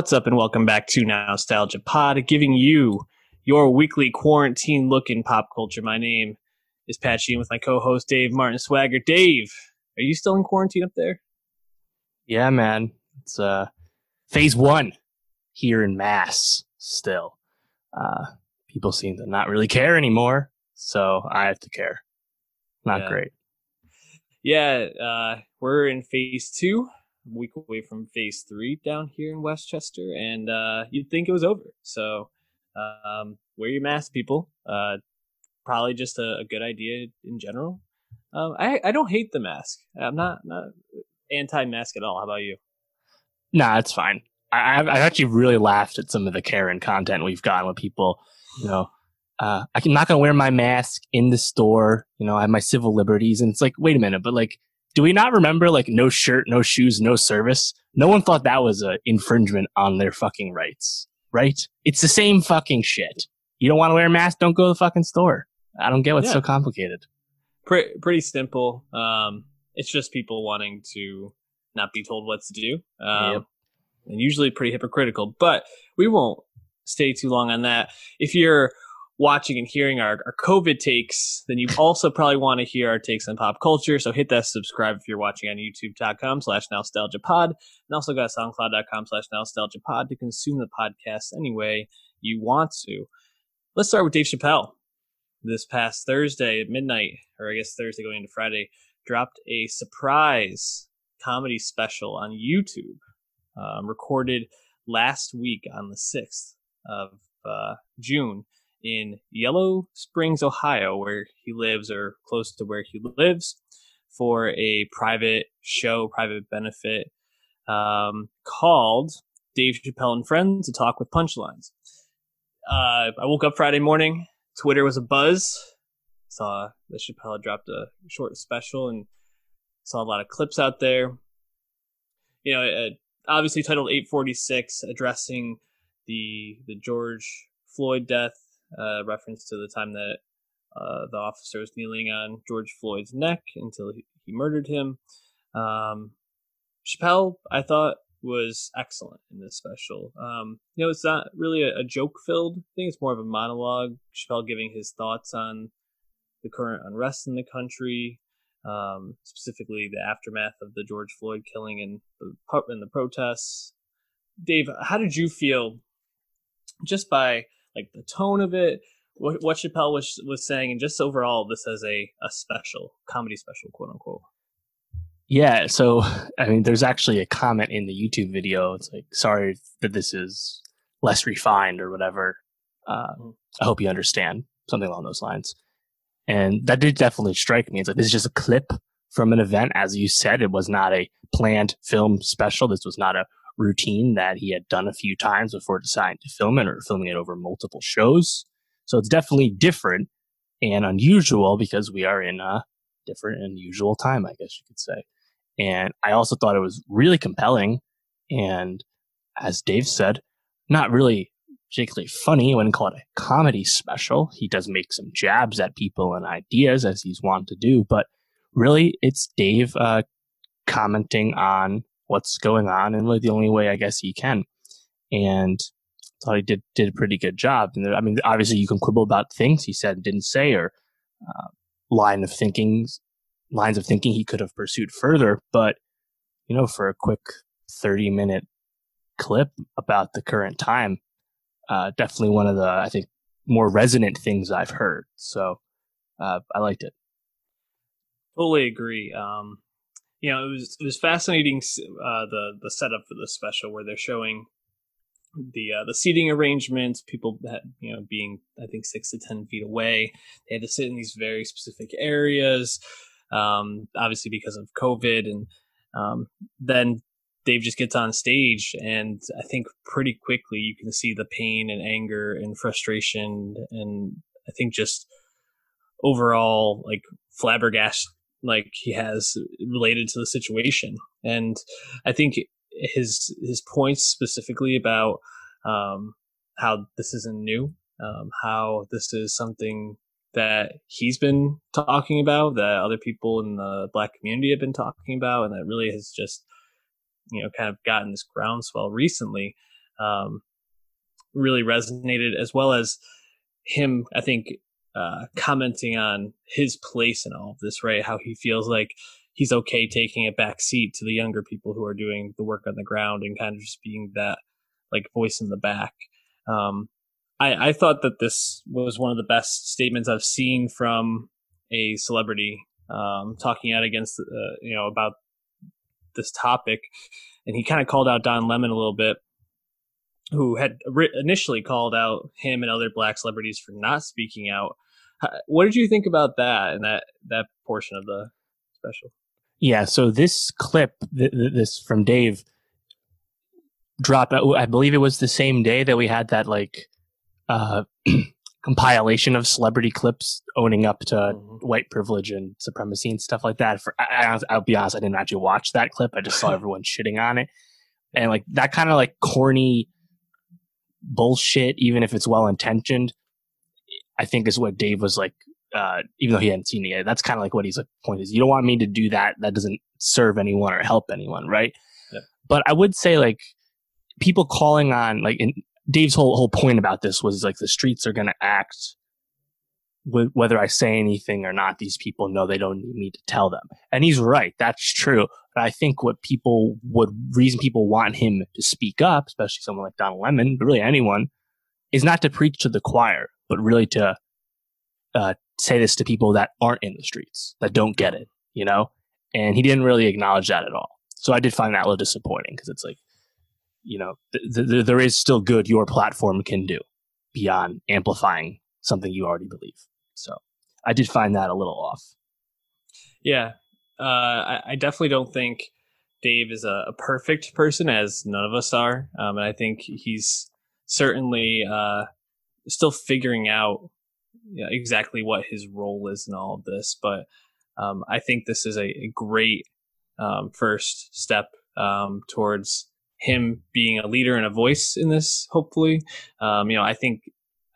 What's up, and welcome back to Nostalgia Pod, giving you your weekly quarantine look in pop culture. My name is Pat Sheen with my co-host Dave Martin Swagger. Dave, are you still in quarantine up there? Yeah, man. It's uh phase one here in Mass still. Uh people seem to not really care anymore, so I have to care. Not Yeah. great. Yeah, uh, we're in phase two, week away from phase three down here in Westchester, and uh, you'd think it was over. So, um, wear your mask, people. Uh, probably just a, a good idea in general. Um, I I don't hate the mask. I'm not not anti-mask at all. How about you? Nah, it's fine. I, I've, I've actually really laughed at some of the Karen content we've gotten with people, you know, uh, I'm not to wear my mask in the store. You know, I have my civil liberties. And it's like, wait a minute, but like, do we not remember like no shirt, no shoes, no service? No one thought that was an infringement on their fucking rights, right? It's the same fucking shit. You don't want to wear a mask? Don't go to the fucking store. I don't get what's Yeah. so complicated. Pretty pretty simple. Um, it's just people wanting to not be told what to do. Um, Yep. and usually pretty hypocritical. But we won't stay too long on that. If you're watching and hearing our, our COVID takes, then you also probably want to hear our takes on pop culture. So hit that subscribe if you're watching on youtube.com slash nostalgia pod. And also go to soundcloud.com slash nostalgia pod to consume the podcast any way you want to. Let's start with Dave Chappelle. This past Thursday at midnight, or I guess Thursday going into Friday, dropped a surprise comedy special on YouTube, um, recorded last week on the 6th of uh, June in Yellow Springs, Ohio, where he lives or close to where he lives, for a private show, private benefit um, called Dave Chappelle and Friends to Talk with Punchlines. Uh, I woke up Friday morning. Twitter was a buzz. Saw that Chappelle dropped a short special and saw a lot of clips out there. You know, uh, obviously titled 846, addressing the the George Floyd death, uh, reference to the time that uh, the officer was kneeling on George Floyd's neck until he, he murdered him. Um, Chappelle, I thought, was excellent in this special. Um, you know, it's not really a, a joke filled thing, it's more of a monologue. Chappelle giving his thoughts on the current unrest in the country, um, specifically the aftermath of the George Floyd killing and the, and the protests. Dave, how did you feel just by like the tone of it, what, what Chappelle was was saying, and just overall this as a, a special comedy special, quote unquote? Yeah, so I mean, there's actually a comment in the YouTube video. It's like, sorry that this is less refined or whatever. Uh, Mhm. I hope you understand something along those lines. And that did definitely strike me. It's like this is just a clip from an event, as you said. It was not a planned film special. This was not a routine that he had done a few times before deciding to film it or filming it over multiple shows. So it's definitely different and unusual because we are in a different and unusual time, I guess you could say. And I also thought it was really compelling. And as Dave said, not really particularly funny. I wouldn't call it a comedy special. He does make some jabs at people and ideas as he's wont to do, but really it's Dave uh, commenting on what's going on in the only way I guess he can. And thought he did did a pretty good job. And there, I mean, obviously you can quibble about things he said and didn't say, or uh, line of thinking, lines of thinking he could have pursued further. But you know, for a quick thirty minute clip about the current time, uh, definitely one of the I think more resonant things I've heard. So uh, I liked it. Totally agree. Um, you know, it was it was fascinating uh, the the setup for the special where they're showing the uh, the seating arrangements, people that you know being I think six to ten feet away. They had to sit in these very specific areas, um, obviously because of COVID, and um, then Dave just gets on stage, and I think pretty quickly you can see the pain and anger and frustration, and I think just overall like flabbergasted like he has related to the situation and i think his his points specifically about um how this isn't new um how this is something that he's been talking about that other people in the black community have been talking about and that really has just you know kind of gotten this groundswell recently um, really resonated, as well as him. I think uh, commenting on his place in all of this, right? How he feels like he's okay taking a back seat to the younger people who are doing the work on the ground and kind of just being that like voice in the back. Um, I, I thought that this was one of the best statements I've seen from a celebrity um, talking out against, uh, you know, about this topic. And he kind of called out Don Lemon a little bit, who had initially called out him and other black celebrities for not speaking out. What did you think about that and that that portion of the special? Yeah, so this clip, th- th- this from Dave, dropped. I believe it was the same day that we had that like uh, compilation of celebrity clips owning up to mm-hmm. white privilege and supremacy and stuff like that. For I, will be honest, I didn't actually watch that clip. I just saw everyone shitting on it, and like that kind of like corny bullshit, even if it's well intentioned. I think is what Dave was like. Uh, even though he hadn't seen it yet, that's kind of like what he's like. Point is, you don't want me to do that. That doesn't serve anyone or help anyone, right? Yeah. But I would say like people calling on like in, Dave's whole whole point about this was like the streets are going to act whether I say anything or not. These people know they don't need me to tell them, and he's right. That's true. But I think what people would reason people want him to speak up, especially someone like Donald Lemon, but really anyone, is not to preach to the choir, but really to uh, say this to people that aren't in the streets that don't get it. You know, and he didn't really acknowledge that at all. So I did find that a little disappointing because it's like you know, th- th- there is still good your platform can do beyond amplifying something you already believe. So I did find that a little off. Yeah, uh, I, I, definitely don't think Dave is a, a, perfect person, as none of us are, um, and I think he's certainly uh, still figuring out you know, exactly what his role is in all of this. But um, I think this is a, a great um, first step um, towards him being a leader and a voice in this. Hopefully, um, you know, I think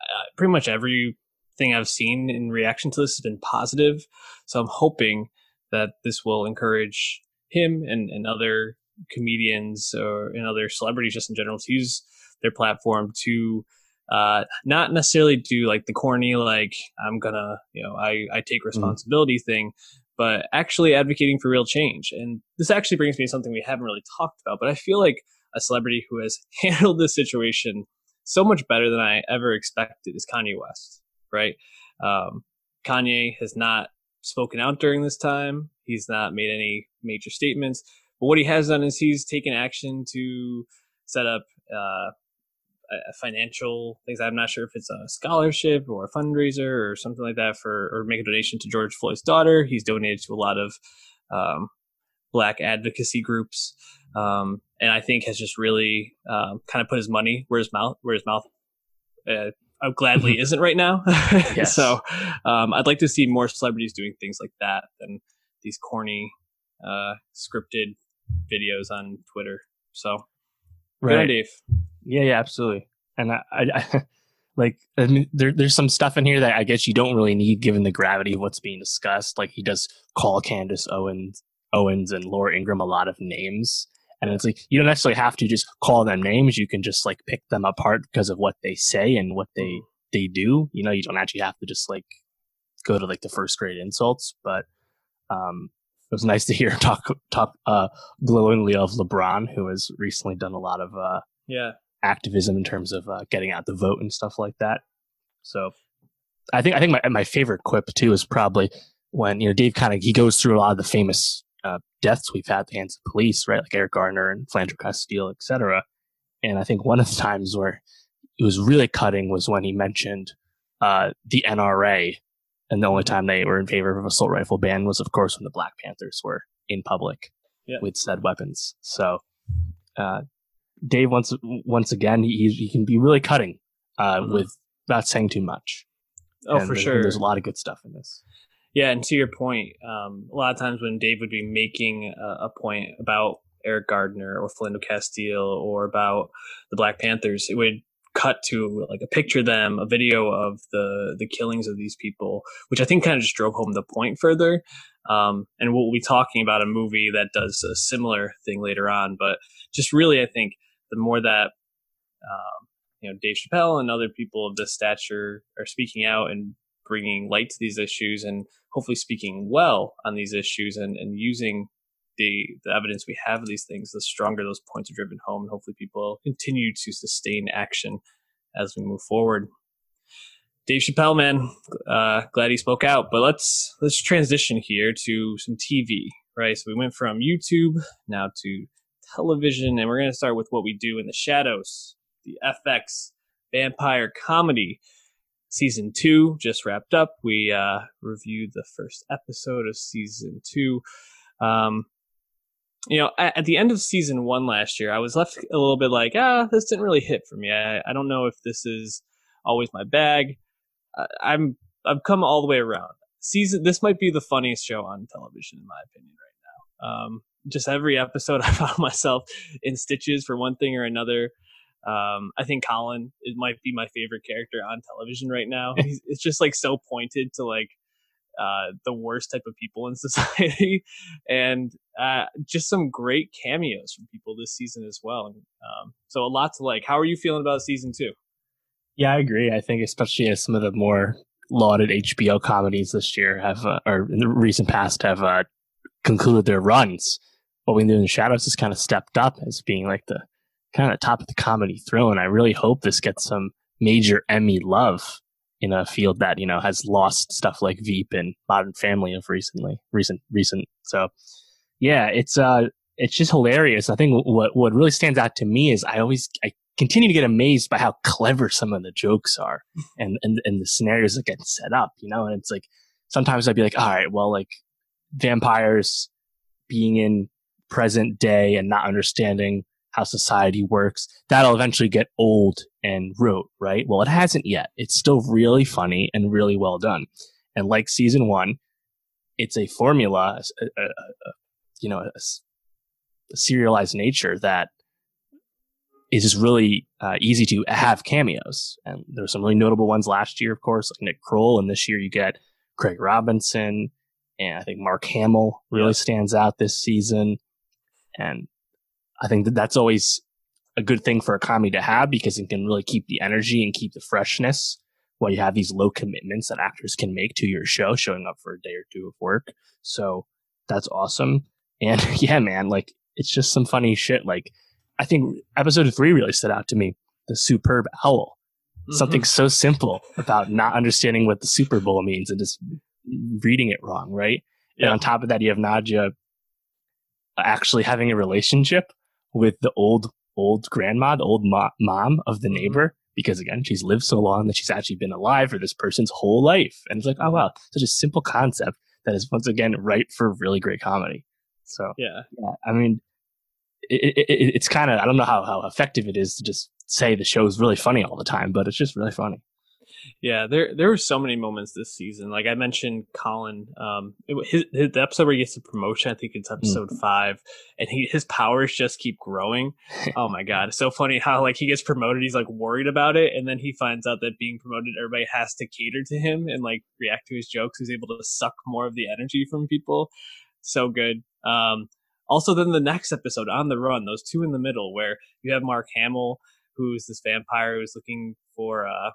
uh, pretty much everything I've seen in reaction to this has been positive. So I'm hoping that this will encourage him and, and other comedians or and other celebrities just in general to use their platform to uh, not necessarily do like the corny like I'm gonna you know I I take mm-hmm. responsibility mm-hmm. thing, but actually advocating for real change. And this actually brings me to something we haven't really talked about, but I feel like a celebrity who has handled this situation so much better than I ever expected is Kanye West, right? Um, Kanye has not spoken out during this time. He's not made any major statements. But what he has done is he's taken action to set up uh, financial things. I'm not sure if it's a scholarship or a fundraiser or something like that for, or make a donation to George Floyd's daughter. He's donated to a lot of um, black advocacy groups. Um, and I think has just really um, kind of put his money where his mouth where his mouth uh, gladly isn't right now. so um, I'd like to see more celebrities doing things like that than these corny uh, scripted videos on Twitter. So, right, Dave. Yeah, yeah, absolutely. And I, I, I like, I mean, there, there's some stuff in here that I guess you don't really need given the gravity of what's being discussed. Like he does call Candace Owens, Owens and Laura Ingraham a lot of names and it's like you don't necessarily have to just call them names. You can just like pick them apart because of what they say and what they mm-hmm. they do. You know, you don't actually have to just like go to like the first grade insults. But um, it was nice to hear talk talk uh, glowingly of LeBron, who has recently done a lot of uh, yeah activism in terms of uh, getting out the vote and stuff like that. So I think I think my my favorite quip too is probably when you know Dave kind of he goes through a lot of the famous deaths we've had at the hands of police, right? Like Eric Garner and Philando Castile, et cetera. And I think one of the times where it was really cutting was when he mentioned uh, the NRA. And the only time they were in favor of assault rifle ban was, of course, when the Black Panthers were in public yeah. with said weapons. So, uh, Dave once once again he he can be really cutting uh, mm-hmm. with not saying too much. Oh, and for sure. There's a lot of good stuff in this. Yeah, and to your point, um, a lot of times when Dave would be making a, a point about Eric Gardner or Philando Castile or about the Black Panthers, it would cut to like a picture of them, a video of the the killings of these people, which I think kind of just drove home the point further. Um, and we'll be talking about a movie that does a similar thing later on, but just really, I think the more that um, you know Dave Chappelle and other people of this stature are speaking out and bringing light to these issues and hopefully speaking well on these issues and, and using the, the evidence we have of these things, the stronger those points are driven home, and hopefully people continue to sustain action as we move forward. Dave Chappelle, man, uh, glad he spoke out. But let's let's transition here to some TV, right? So we went from YouTube now to television, and we're going to start with what we do in the shadows, the FX vampire comedy. Season two just wrapped up. We uh, reviewed the first episode of season two. Um, you know, at, at, the end of season one last year, I was left a little bit like, ah, this didn't really hit for me. I, I don't know if this is always my bag. I, I'm I've come all the way around. Season this might be the funniest show on television in my opinion right now. Um, just every episode, I found myself in stitches for one thing or another. Um, I think Colin it might be my favorite character on television right now. He's, it's just like so pointed to like uh, the worst type of people in society, and uh, just some great cameos from people this season as well. Um, so a lot to like. How are you feeling about season two? Yeah, I agree. I think especially as some of the more lauded HBO comedies this year have, uh, or in the recent past, have uh, concluded their runs. What we do in the shadows has kind of stepped up as being like the kind of top of the comedy thrill, and I really hope this gets some major Emmy love in a field that you know has lost stuff like Veep and Modern Family of recently, recent, recent. So, yeah, it's uh, it's just hilarious. I think what what really stands out to me is I always I continue to get amazed by how clever some of the jokes are and and and the scenarios that get set up. You know, and it's like sometimes I'd be like, all right, well, like vampires being in present day and not understanding how society works, that'll eventually get old and rote, right? Well, it hasn't yet. It's still really funny and really well done. And like season one, it's a formula, a, a, a, you know, a, serialized nature that is just really uh, easy to have cameos. And there's some really notable ones last year, of course, like Nick Kroll. And this year you get Craig Robinson. And I think Mark Hamill really yeah. stands out this season. And I think that that's always a good thing for a comedy to have because it can really keep the energy and keep the freshness while you have these low commitments that actors can make to your show, showing up for a day or two of work. So that's awesome. And yeah, man, like it's just some funny shit. Like I think episode three really stood out to me. The superb owl. Mm-hmm. Something so simple about not understanding what the Super Bowl means and just reading it wrong, right? Yeah. And on top of that, you have Nadja actually having a relationship with the old old grandma, the old mo- mom of the mm-hmm. neighbor, because again, she's lived so long that she's actually been alive for this person's whole life. And it's like, oh wow, such a simple concept that is once again right for really great comedy. So yeah, yeah. I mean, it, it, it, it's kind of I don't know how how effective it is to just say the show is really funny all the time, but it's just really funny. Yeah, there there were so many moments this season. Like I mentioned, Colin, um, his, his the episode where he gets the promotion. I think it's episode mm. five, and he his powers just keep growing. oh my god, it's so funny how like he gets promoted. He's like worried about it, and then he finds out that being promoted, everybody has to cater to him and like react to his jokes. He's able to suck more of the energy from people. So good. Um, also, then the next episode on the run, those two in the middle, where you have Mark Hamill, who's this vampire who's looking for uh,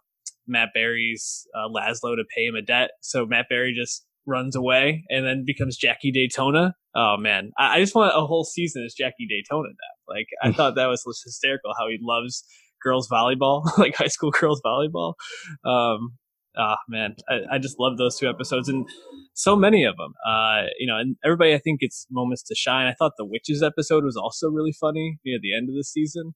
Matt Berry's uh, Laszlo to pay him a debt. So Matt Berry just runs away and then becomes Jackie Daytona. Oh man, I, I just want a whole season as Jackie Daytona now. Like I thought that was hysterical how he loves girls volleyball, like high school girls volleyball. Um, ah oh, man, I, I just love those two episodes and so many of them. Uh, you know, and everybody I think gets moments to shine. I thought the witches episode was also really funny near the end of the season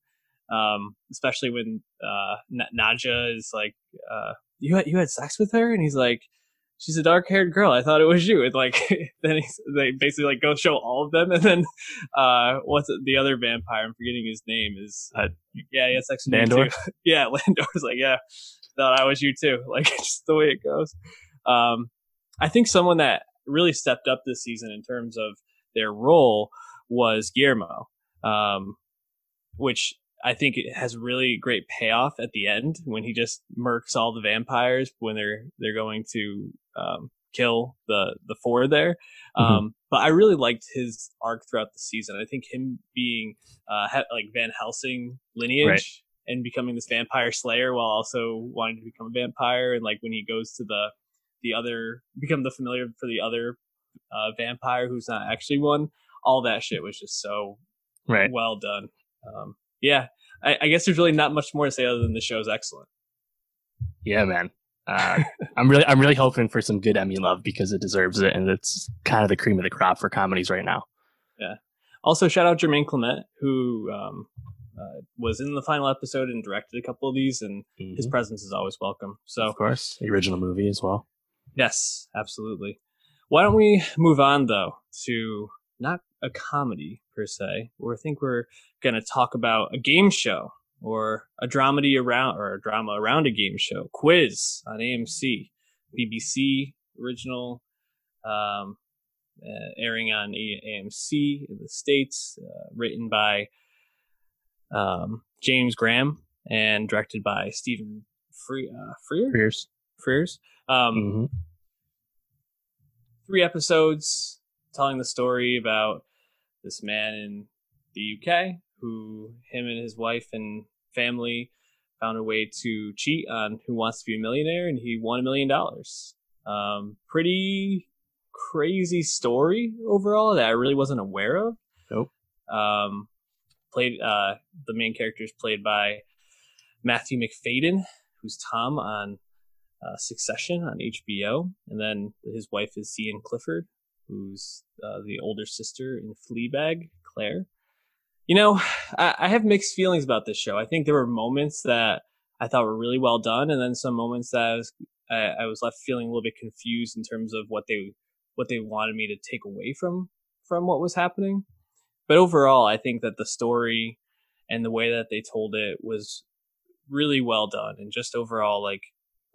um, especially when uh, N- Nadja is like, uh, "You had you had sex with her," and he's like, "She's a dark haired girl. I thought it was you." And like, then he's, they basically like go show all of them, and then uh, what's it, the other vampire? I'm forgetting his name. Is uh, yeah, he had sex with Nandor. too. yeah, Nandor's like, yeah, thought I was you too. Like, just the way it goes. Um, I think someone that really stepped up this season in terms of their role was Guillermo, um, which I think it has really great payoff at the end when he just murks all the vampires when they're they're going to um, kill the the four there. Mm-hmm. Um, but I really liked his arc throughout the season. I think him being uh, like Van Helsing lineage, right. and becoming this vampire slayer while also wanting to become a vampire. And like when he goes to the the other become the familiar for the other uh, vampire who's not actually one. All that shit was just so right. well done. Um, yeah, I, I, guess there's really not much more to say other than the show's excellent. Yeah, man. Uh, I'm really, I'm really hoping for some good Emmy love because it deserves it, and it's kind of the cream of the crop for comedies right now. Yeah. Also, shout out Jemaine Clement, who um, uh, was in the final episode and directed a couple of these, and mm-hmm. his presence is always welcome. So, of course, the original movie as well. Yes, absolutely. Why don't we move on though to not a comedy per se, or I think we're going to talk about a game show or a dramedy around or a drama around a game show, Quiz on AMC, BBC original, um, uh, airing on AMC in the states, uh, written by um, James Graham and directed by Stephen Free, uh. Frears. Frears. Um, mm-hmm. Three episodes telling the story about this man in the UK who him and his wife and family found a way to cheat on Who Wants to Be a Millionaire, and he won a million dollars. Um, pretty crazy story overall that I really wasn't aware of. Nope. Um, played uh, the main character is played by Matthew Macfadyen, who's Tom on uh, Succession on HBO, and then his wife is Sian Clifford, who's uh, the older sister in Fleabag, Claire. You know, I, I have mixed feelings about this show. I think there were moments that I thought were really well done, and then some moments that I was I, I was left feeling a little bit confused in terms of what they what they wanted me to take away from from what was happening. But overall, I think that the story and the way that they told it was really well done, and just overall like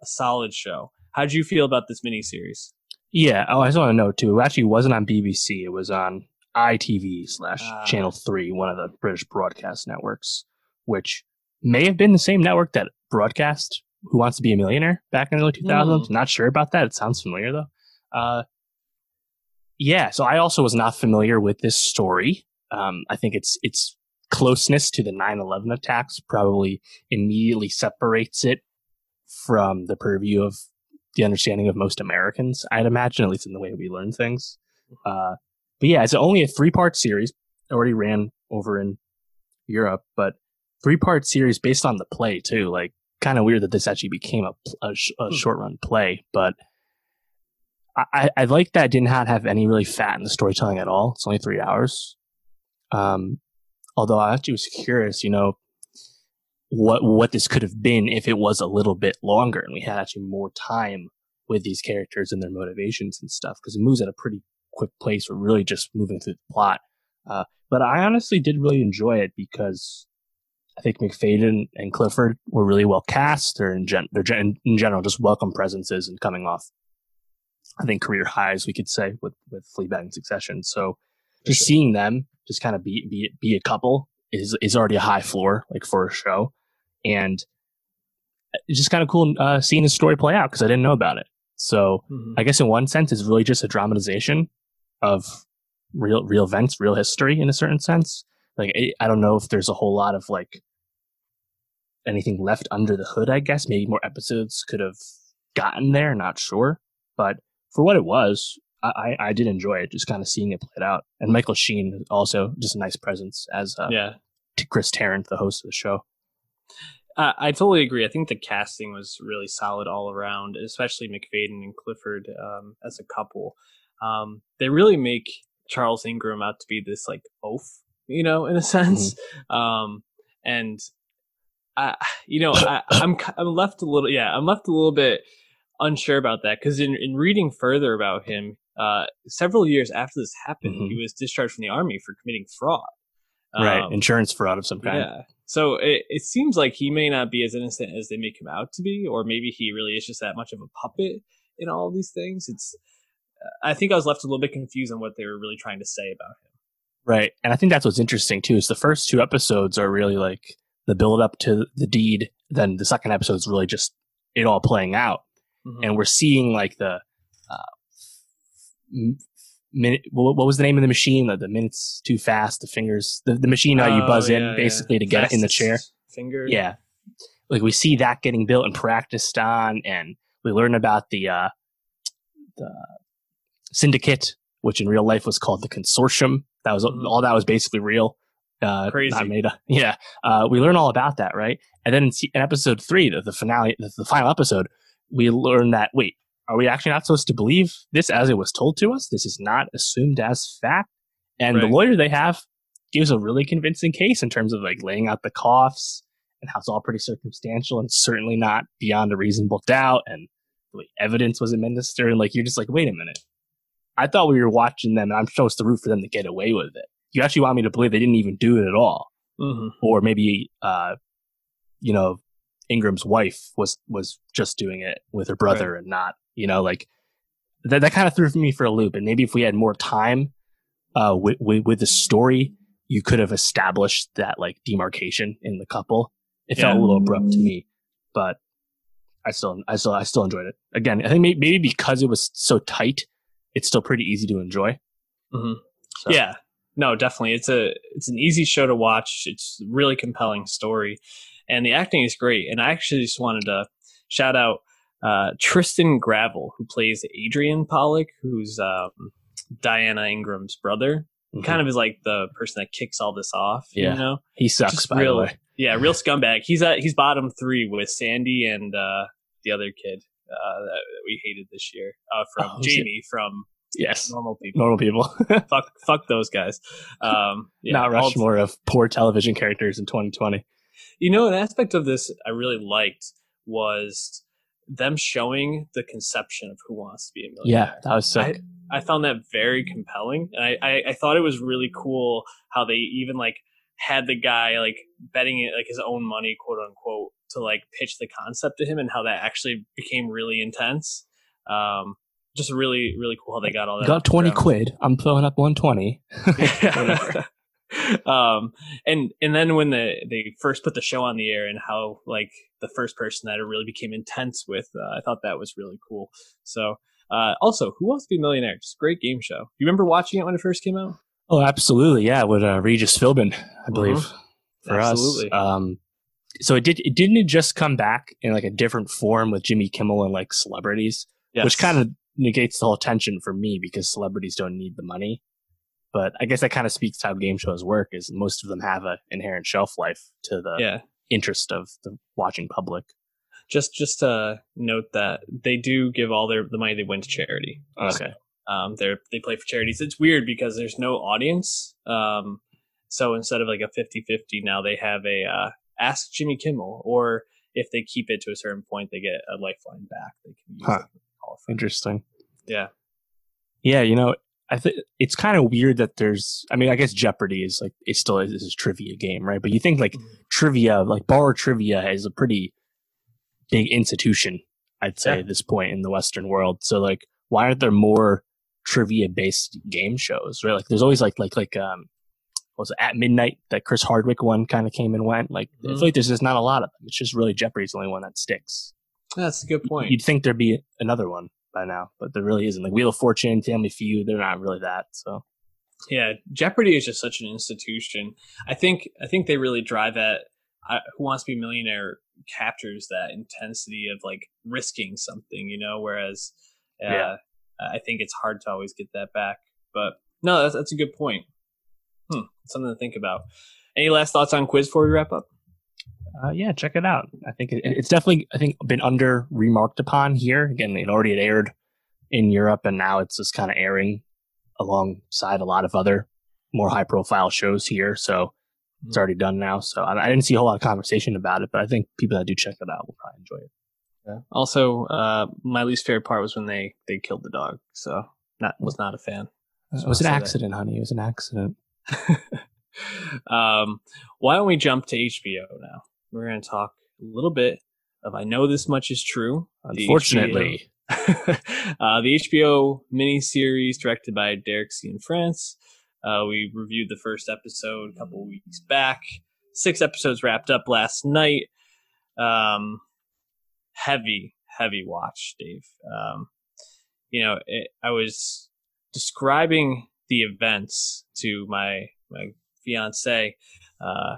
a solid show. How did you feel about this miniseries? Yeah. Oh, I just want to know too. It actually wasn't on BBC. It was on ITV slash uh, Channel Three, one of the British broadcast networks, which may have been the same network that broadcast Who Wants to Be a Millionaire back in the early 2000s. Mm. Not sure about that. It sounds familiar though. Uh, yeah. So I also was not familiar with this story. Um, I think it's it's closeness to the 9/11 attacks probably immediately separates it from the purview of the understanding of most Americans, I'd imagine, at least in the way we learn things. Uh, but yeah, it's only a three part series. Already ran over in Europe, but three part series based on the play too. Like, kind of weird that this actually became a, a, a hmm. short run play, but I, I like that it did not have any really fat in the storytelling at all. It's only three hours. Um, although I actually was curious, you know, what what this could have been if it was a little bit longer and we had actually more time with these characters and their motivations and stuff because it moves at a pretty quick pace. We're really just moving through the plot. Uh, but I honestly did really enjoy it because I think Macfadyen and Clifford were really well cast. They're in, gen- they're gen- in general just welcome presences and coming off, I think, career highs, we could say, with, with Fleabag and Succession. So just sure. seeing them just kind of be, be, be a couple is, is already a high floor, like for a show and it's just kind of cool uh, seeing the story play out because I didn't know about it. So mm-hmm. I guess in one sense, it's really just a dramatization of real real events, real history in a certain sense. Like I don't know if there's a whole lot of like anything left under the hood. I guess maybe more episodes could have gotten there. Not sure, but for what it was, I, I did enjoy it. Just kind of seeing it played out. And Michael Sheen also just a nice presence as uh, yeah Chris Tarrant, the host of the show. Uh, I totally agree. I think the casting was really solid all around, especially Macfadyen and Clifford um, as a couple. Um, they really make Charles Ingram out to be this like oaf, you know, in a sense. Mm-hmm. Um, and I, you know, I, I'm I'm left a little, yeah, I'm left a little bit unsure about that because in in reading further about him, uh, several years after this happened, mm-hmm. he was discharged from the army for committing fraud. right, um, insurance fraud of some kind. Yeah, so it, it seems like he may not be as innocent as they make him out to be, or maybe he really is just that much of a puppet in all of these things. It's I think I was left a little bit confused on what they were really trying to say about him. Right. And I think that's what's interesting too, is the first two episodes are really like the build up to the deed. Then the second episode is really just it all playing out. Mm-hmm. And we're seeing like the, uh, minute. What was the name of the machine? The, the minutes too fast. The fingers. The, the machine oh, how you buzz yeah, in basically yeah. to get in the chair. finger. Yeah, like we see that getting built and practiced on, and we learn about the uh, the syndicate, which in real life was called the consortium. That was Mhm. all that was basically real. Uh, Crazy. not made up. Yeah, uh, we learn all about that, right? And then in, in episode three, the, the finale, the, the final episode, we learn that wait, are we actually not supposed to believe this as it was told to us? This is not assumed as fact. And the lawyer they have gives a really convincing case in terms of like laying out the coughs and how it's all pretty circumstantial and certainly not beyond a reasonable doubt. And the evidence was administered. And like, you're just like, wait a minute. I thought we were watching them and I'm supposed to root for them to get away with it. You actually want me to believe they didn't even do it at all. hmm Or maybe, uh, you know, Ingram's wife was, was just doing it with her brother and not, you know, like that, that kind of threw me for a loop. And maybe if we had more time, uh, with, with, with the story, you could have established that like demarcation in the couple. It felt Yeah. a little abrupt to me, but I still, I still, I still enjoyed it. Again, I think may- maybe because it was so tight, it's still pretty easy to enjoy. hmm So- Yeah, no, definitely. It's a it's an easy show to watch. It's a really compelling story, and the acting is great. And I actually just wanted to shout out uh, Trystan Gravelle, who plays Adrian Pollock, who's um, Diana Ingram's brother. Mhm. Kind of is like the person that kicks all this off. Yeah. you know. he sucks. Just by real- the way, Yeah, real scumbag. He's at he's bottom three with Sandy and uh, the other kid uh, that, that we hated this year uh, from Oh? Jamie from yes, Normal People. normal people. fuck, fuck those guys. Um, yeah, Not Rushmore of poor television characters in 2020. You know, an aspect of this I really liked was them showing the conception of who wants to be a millionaire. Yeah, that was sick. I found that very compelling, and I, I, I thought it was really cool how they even like had the guy like betting it like his own money, quote unquote, to like pitch the concept to him, and how that actually became really intense. Um, just really, really cool how they got all that. Got 20 down. quid. I'm throwing up 120. Yeah. um and and then when the they first put the show on the air and how like the first person that it really became intense with uh, i thought that was really cool so uh also who wants to be a millionaire just a great game show you remember watching it when it first came out Oh, absolutely. Yeah, with uh, Regis Philbin, I believe, Mhm. for Absolutely. us. Um, so it did. It didn't it just come back in like a different form with Jimmy Kimmel and like celebrities, yes. which kind of negates the whole tension for me because celebrities don't need the money. But I guess that kind of speaks to how game shows work. Is most of them have an inherent shelf life to the yeah interest of the watching public. just just to note that they do give all their the money they win to charity Okay. um they they play for charities it's weird because there's no audience um so instead of like a 50-50 now they have a uh ask jimmy kimmel or if they keep it to a certain point they get a lifeline back they can use Huh. Interesting. yeah Yeah, you know, I think it's kind of weird that there's. I mean, I guess Jeopardy is like it still is, is a trivia game, right? But you think like Mhm. trivia, like bar trivia, is a pretty big institution. I'd say Yeah. at this point in the Western world. So like, why aren't there more trivia based game shows? Right? Like, there's always like like like um, what was it at midnight that Chris Hardwick one kind of came and went. Like, I Mhm. feel like there's just not a lot of them. It's just really Jeopardy's the only one that sticks. that's a good point You'd think there'd be another one by now, but there really isn't. Like Wheel of Fortune, Family Feud, they're not really that. So. yeah jeopardy is just such an institution i think i think they really drive at uh, who wants to be a millionaire captures that intensity of like risking something you know whereas uh, Yeah. i think it's hard to always get that back but no that's, that's a good point hmm, something to think about any last thoughts on quiz before we wrap up Uh, yeah, check it out. I think it, it's definitely I think been under remarked upon here. Again, it already had aired in Europe, and now it's just kind of airing alongside a lot of other more high profile shows here. So it's already done now. So I, I didn't see a whole lot of conversation about it, but I think people that do check it out will probably enjoy it. also uh my least favorite part was when they they killed the dog so not was not a fan It was an I'll that. accident, honey. It was an accident. um, why don't we jump to HBO now? We're going to talk a little bit of I Know This Much Is True. the Unfortunately, HBO uh, the HBO miniseries directed by Derek Cianfrance. Uh, we reviewed the first episode a couple weeks back. Six episodes wrapped up last night. Um, heavy, heavy watch, Dave. Um, you know, it, I was describing the events to my my fiance, uh,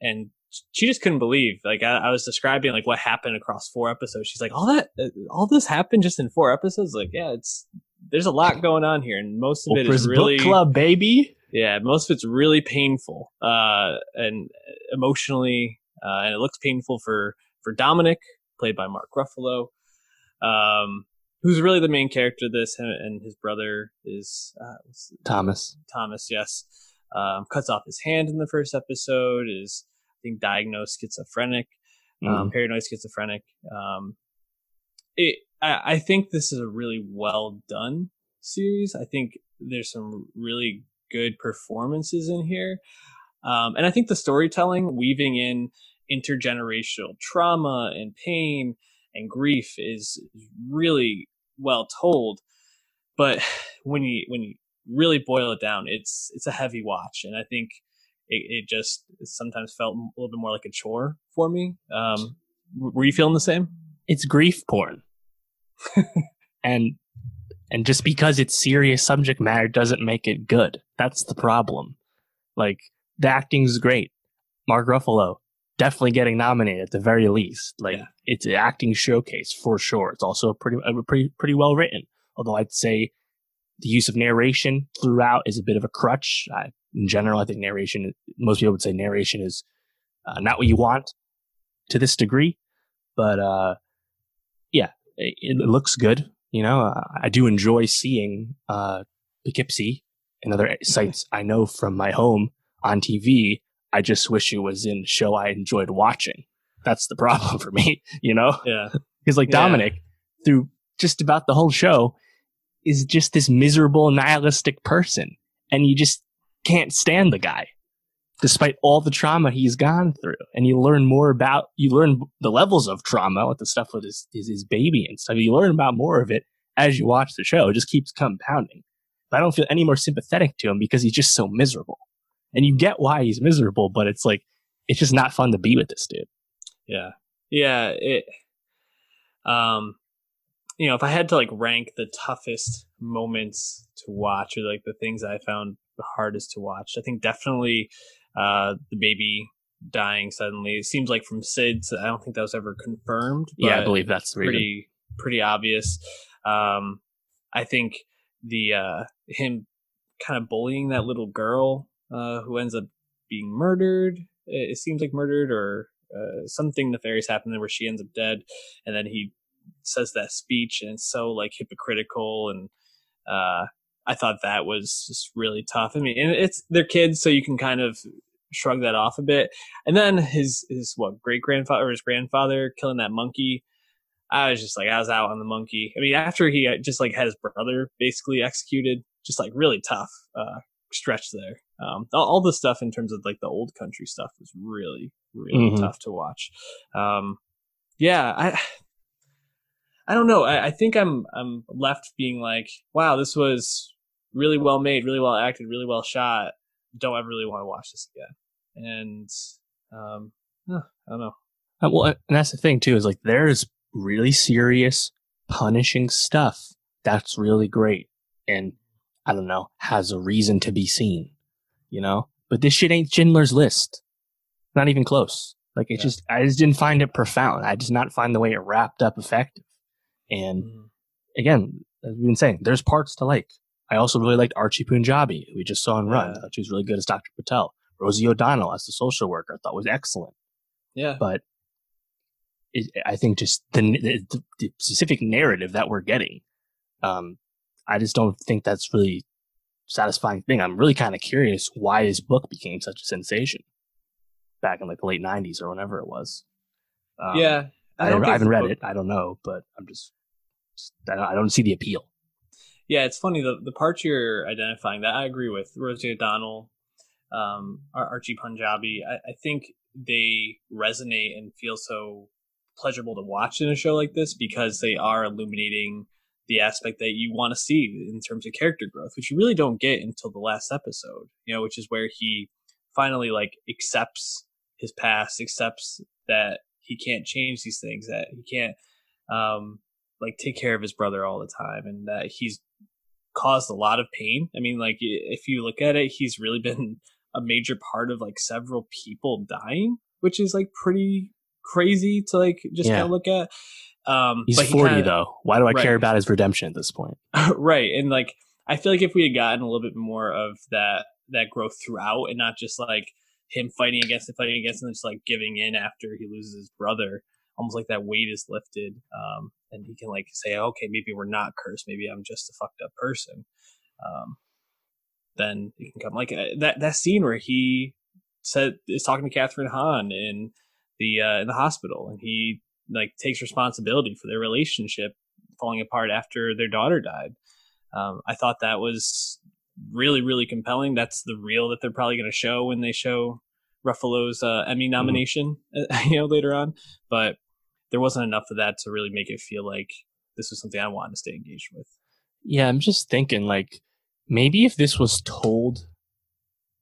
and she just couldn't believe. Like I, I, was describing like what happened across four episodes. She's like, all that, uh, all this happened just in four episodes. Like, yeah, it's there's a lot going on here, and most of it is really club, baby. Yeah, most of it's really painful uh, and emotionally, uh, and it looks painful for for Dominic, played by Mark Ruffalo, um, who's really the main character of this, and his brother is uh, Thomas. Thomas, yes, um, cuts off his hand in the first episode. Is I think diagnosed schizophrenic, mm. um, mm-hmm. paranoid schizophrenic. Um, it, I, I think this is a really well done series. I think there's some really good performances in here. Um, and I think the storytelling, weaving in intergenerational trauma and pain and grief, is really well told. But when you when you really boil it down, it's it's a heavy watch, and I think it, it just sometimes felt a little bit more like a chore for me. Um, were you feeling the same? It's grief porn, and and just because it's serious subject matter doesn't make it good. That's the problem. Like the acting's great. Mark Ruffalo definitely getting nominated at the very least. Like yeah. it's an acting showcase for sure. It's also pretty pretty pretty well written. Although I'd say the use of narration throughout is a bit of a crutch. I, in general, I think narration. Most people would say narration is uh, not what you want to this degree, but uh, yeah, it, it looks good. You know, uh, I do enjoy seeing uh, Poughkeepsie and other sites I know from my home on TV. I just wish it was in a show I enjoyed watching. That's the problem for me, you know? Yeah. Because like yeah. Dominic, through just about the whole show, is just this miserable, nihilistic person. And you just can't stand the guy despite all the trauma he's gone through. And you learn more about, you learn the levels of trauma with the stuff with his, his, his, baby and stuff. You learn about more of it as you watch the show. It just keeps compounding. But I don't feel any more sympathetic to him because he's just so miserable. And you get why he's miserable, but it's like, it's just not fun to be with this dude. Yeah. Yeah. It, um, you know, if I had to like rank the toughest moments to watch or like the things I found the hardest to watch, I think definitely uh, the baby dying suddenly. It seems like from SIDS. I don't think that was ever confirmed. yeah, I believe that's pretty pretty obvious. Um, I think the uh, him kind of bullying that little girl uh, who ends up being murdered. It, seems like murdered or uh, something nefarious happened where she ends up dead, and then he says that speech, and it's so like hypocritical and. Uh, I thought that was just really tough. I mean, and it's they're kids, so you can kind of shrug that off a bit. And then his his what great grandfather or his grandfather killing that monkey. I was just like I was out on the monkey. I mean, after he just like had his brother basically executed, just like really tough uh, stretch there. Um, all, all, the stuff in terms of like the old country stuff was really really mm-hmm. tough to watch. Um, yeah, I I don't know. I, I think I'm I'm left being like, wow, this was really well made, really well acted, really well shot. Don't ever really want to watch this again. And um, I don't know. Uh, well, and that's the thing too is like there's really serious punishing stuff that's really great, and I don't know has a reason to be seen, you know. But this shit ain't Schindler's List, not even close. Like it yeah. just, I just didn't find it profound. I did not find the way it wrapped up effective. And mm. again, as we've been saying, there's parts to like. I also really liked Archie Panjabi, who we just saw in Run. I thought she was really good as Dr. Patel. Rosie O'Donnell as the social worker, I thought was excellent. Yeah. But it, I think just the, the, the, specific narrative that we're getting, um, I just don't think that's really satisfying thing. I'm really kind of curious why this book became such a sensation back in like the late 90s or whenever it was. Um, yeah. I, I, I haven't read book- it. I don't know, but I'm just I, don't, see the appeal. Yeah, it's funny the the parts you're identifying that I agree with. Rosie O'Donnell, um, Archie Panjabi. I, I think they resonate and feel so pleasurable to watch in a show like this because they are illuminating the aspect that you want to see in terms of character growth, which you really don't get until the last episode, you know, which is where he finally like accepts his past, accepts that he can't change these things, that he can't um like take care of his brother all the time and that he's caused a lot of pain. I mean, like if you look at it, he's really been a major part of like several people dying which is like pretty crazy to like just Yeah. kind of look at. Um, He's he 40 kinda- though. Why do I Right. care about his redemption at this point? right and like i feel like if we had gotten a little bit more of that that growth throughout and not just like him fighting against it fighting against and just like giving in after he loses his brother almost like that weight is lifted um and he can like say okay maybe we're not cursed maybe i'm just a fucked up person um then it can come like uh, that that scene where he said is talking to Kathryn Hahn in the uh in the hospital and he like takes responsibility for their relationship falling apart after their daughter died. Um, I thought that was really, really compelling. That's the reel that they're probably going to show when they show Ruffalo's uh, Emmy nomination, you know, later on. But there wasn't enough of that to really make it feel like this was something I wanted to stay engaged with. Yeah, I'm just thinking like maybe if this was told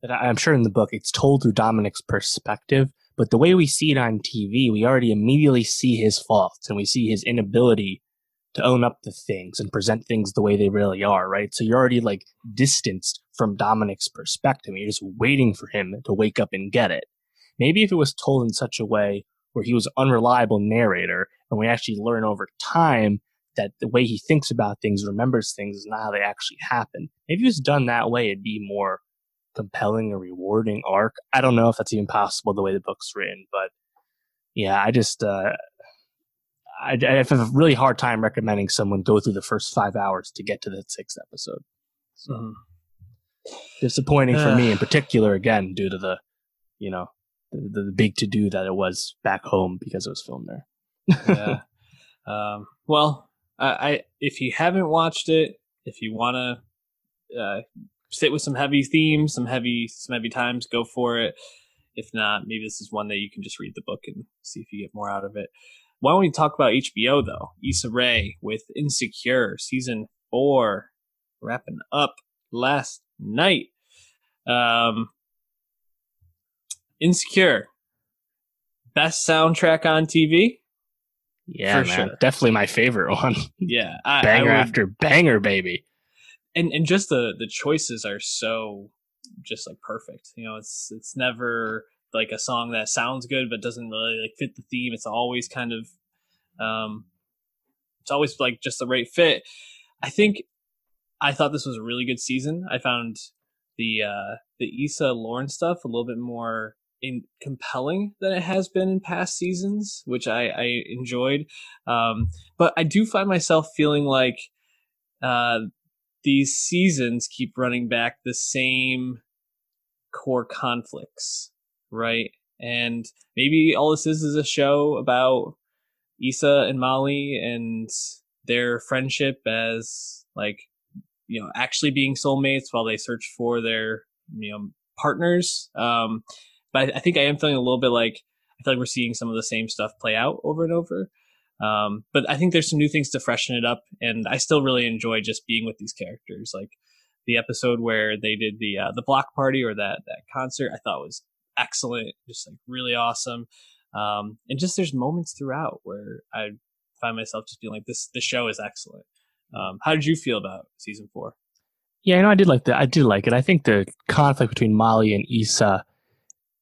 that I'm sure in the book it's told through Dominic's perspective, but the way we see it on TV, we already immediately see his faults and we see his inability to own up to things and present things the way they really are, right? So you're already like distanced from Dominic's perspective. You're just waiting for him to wake up and get it. Maybe if it was told in such a way where he was an unreliable narrator and we actually learn over time that the way he thinks about things, remembers things, is not how they actually happen. Maybe it was done that way, it'd be more compelling or rewarding arc. I don't know if that's even possible the way the book's written, but yeah, I just uh, I, I have a really hard time recommending someone go through the first five hours to get to the sixth episode. Mhm. Disappointing for me in particular, again, due to the you know the, the big to do that it was back home because it was filmed there. yeah. Um, well, I, I if you haven't watched it, if you want to uh, sit with some heavy themes, some heavy some heavy times, go for it. If not, maybe this is one that you can just read the book and see if you get more out of it. Why don't we talk about HBO though? Issa Rae with Insecure season four, wrapping up last night. Um, Insecure, best soundtrack on TV. Yeah, For man, sure. definitely my favorite one. Yeah, I, I banger would- after banger, baby. and and just the the choices are so just like perfect. You know, it's it's never like a song that sounds good but doesn't really like fit the theme. It's always kind of um it's always like just the right fit. I think I thought this was a really good season. I found the uh the Issa Lawrence stuff a little bit more in compelling than it has been in past seasons, which I, I enjoyed. Um, but I do find myself feeling like uh, these seasons keep running back the same core conflicts, right? And maybe all this is is a show about Issa and Molly and their friendship as like you know actually being soulmates while they search for their you know partners. Um, but I, I think I am feeling a little bit like I feel like we're seeing some of the same stuff play out over and over. Um, but I think there's some new things to freshen it up, and I still really enjoy just being with these characters. Like the episode where they did the uh, the block party or that that concert, I thought was excellent, just like really awesome. Um, and just there's moments throughout where I find myself just feeling like this the show is excellent. Um, how did you feel about season four? Yeah, you know, I did like that. I did like it. I think the conflict between Molly and Issa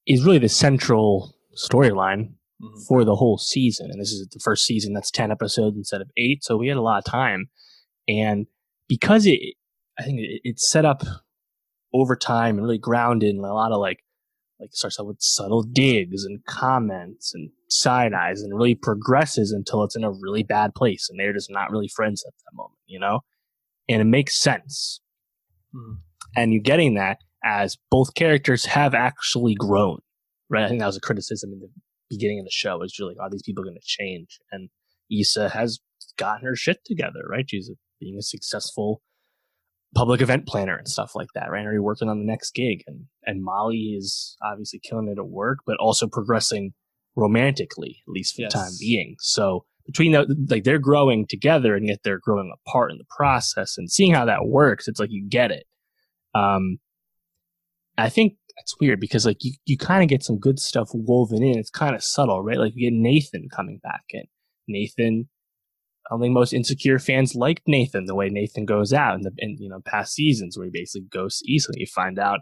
is really the central storyline Mhm. for the whole season. And this is the first season that's 10 episodes instead of eight. So we had a lot of time. And because it, I think it, it's set up over time and really grounded in a lot of like, like it starts out with subtle digs and comments and side eyes and really progresses until it's in a really bad place. And they're just not really friends at that moment, you know? And it makes sense. Mhm. And you're getting that as both characters have actually grown, right? I think that was a criticism in the beginning of the show is are like, are these people going to change? And Issa has gotten her shit together, right? She's a, being a successful public event planner and stuff like that, right? Already working on the next gig. And, and Molly is obviously killing it at work, but also progressing romantically, at least for the time being. So between that, like they're growing together and yet they're growing apart in the process and seeing how that works, it's like you get it. Um, I think that's weird because like you, you kind of get some good stuff woven in. It's kind of subtle, right? Like you get Nathan coming back in. Nathan, I think most insecure fans liked Nathan the way Nathan goes out in the in you know past seasons where he basically ghosts easily. You find out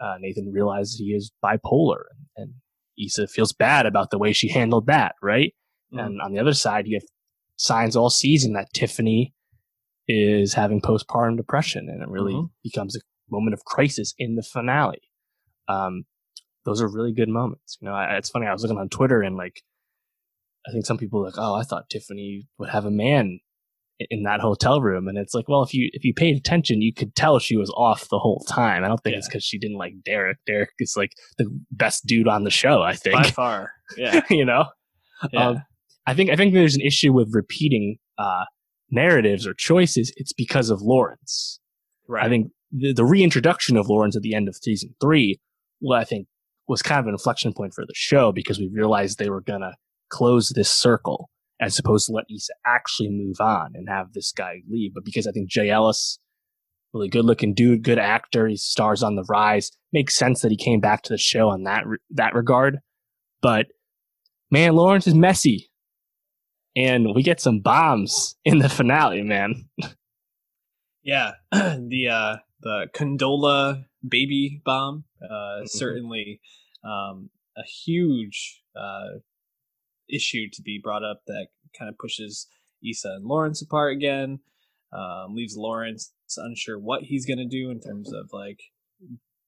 uh, Nathan realizes he is bipolar and, and Issa feels bad about the way she handled that, right? Mm-hmm. And on the other side, you have signs all season that Tiffany is having postpartum depression, and it really Mhm. becomes a moment of crisis in the finale. Um, those are really good moments. You know, I, it's funny. I was looking on Twitter and like, I think some people like, "Oh, I thought Tiffany would have a man i- in that hotel room," and it's like, well, if you if you paid attention, you could tell she was off the whole time. I don't think it's because she didn't like Derek. Derek is like the best dude on the show. I think By far. Yeah. you know. Yeah. Um, I think I think there's an issue with repeating uh, narratives or choices. It's because of Lawrence. right. I think the, the reintroduction of Lawrence at the end of season three, well, I think was kind of an inflection point for the show because we realized they were gonna close this circle as opposed to let Issa actually move on and have this guy leave. But because I think Jay Ellis, really good looking dude, good actor, he stars on the rise. Makes sense that he came back to the show on that re- that regard. But man, Lawrence is messy. And we get some bombs in the finale, man. Yeah, the uh, the Condola baby bomb uh, Mhm. certainly um, a huge uh, issue to be brought up that kind of pushes Issa and Lawrence apart again. Um, leaves Lawrence unsure what he's gonna do in terms of like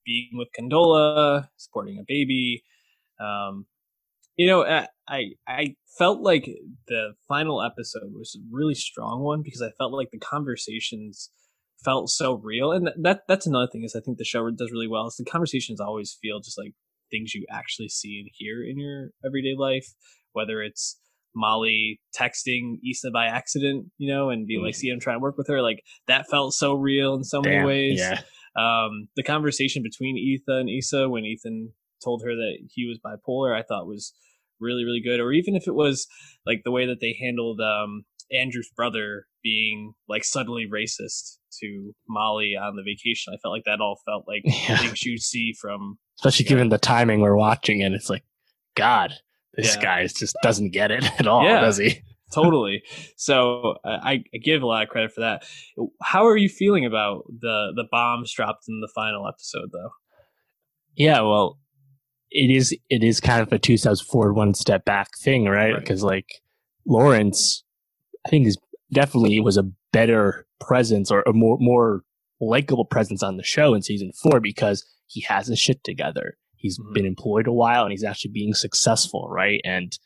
being with Condola, supporting a baby. Um, you know, I, I I felt like the final episode was a really strong one because I felt like the conversations felt so real, and that that's another thing is I think the show does really well is the conversations always feel just like things you actually see and hear in your everyday life, whether it's Molly texting Issa by accident, you know, and being like, "See, I'm trying to work with her." Like that felt so real in so many ways Yeah. um, the conversation between Nathan and Issa when Nathan told her that he was bipolar, I thought was really, really good. Or even if it was like the way that they handled um, Andrew's brother being like suddenly racist to Molly on the vacation, I felt like that all felt like Yeah. things you'd see from especially given the timing we're watching it. It's like, God, this Yeah. guy just doesn't get it at all, Yeah. does he? totally. So uh, I, I give a lot of credit for that. How are you feeling about the the bombs dropped in the final episode, though? Yeah, well, it is. It is kind of a two steps forward, one step back thing, right? Right. Because like Lawrence, I think is definitely was a better presence or a more more likable presence on the show in season four because he has his shit together. He's Mhm. been employed a while and he's actually being successful, right? And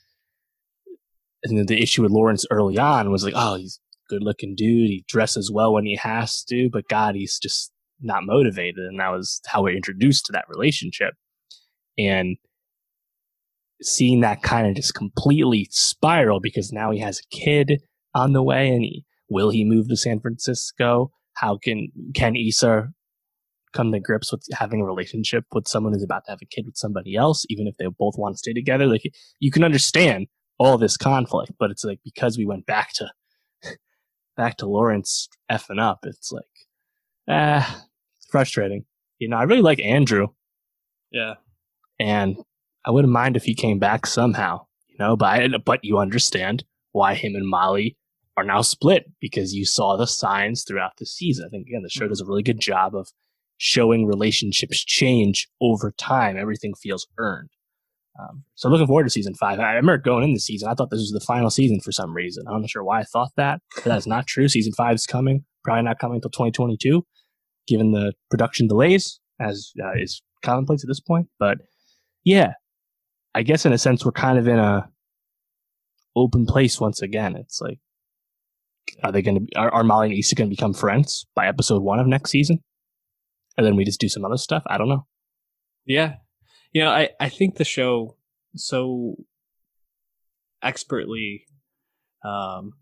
and the issue with Lawrence early on was like, oh, he's a good looking dude. He dresses well when he has to, but God, he's just not motivated. And that was how we're introduced to that relationship. And seeing that kind of just completely spiral because now he has a kid on the way and he will he move to San Francisco? How can can Issa come to grips with having a relationship with someone who's about to have a kid with somebody else, even if they both want to stay together? Like you can understand all this conflict, but it's like because we went back to back to Lawrence effing up, it's like ah, it's frustrating. You know, I really like Andrew, Yeah, and I wouldn't mind if he came back somehow. You know, but I, but you understand why him and Molly are now split because you saw the signs throughout the season. I think again the show does a really good job of showing relationships change over time. Everything feels earned. Um, so looking forward to season five. I remember going in the season, I thought this was the final season for some reason. I'm not sure why I thought that, but that's not true. Season five is coming, probably not coming until 2022, given the production delays, as uh, is commonplace at this point. But yeah, I guess in a sense we're kind of in a open place once again. It's like, are they going to are, are Molly and Issa going to become friends by episode one of next season, and then we just do some other stuff? I don't know. Yeah. You know, I, I think the show so expertly um,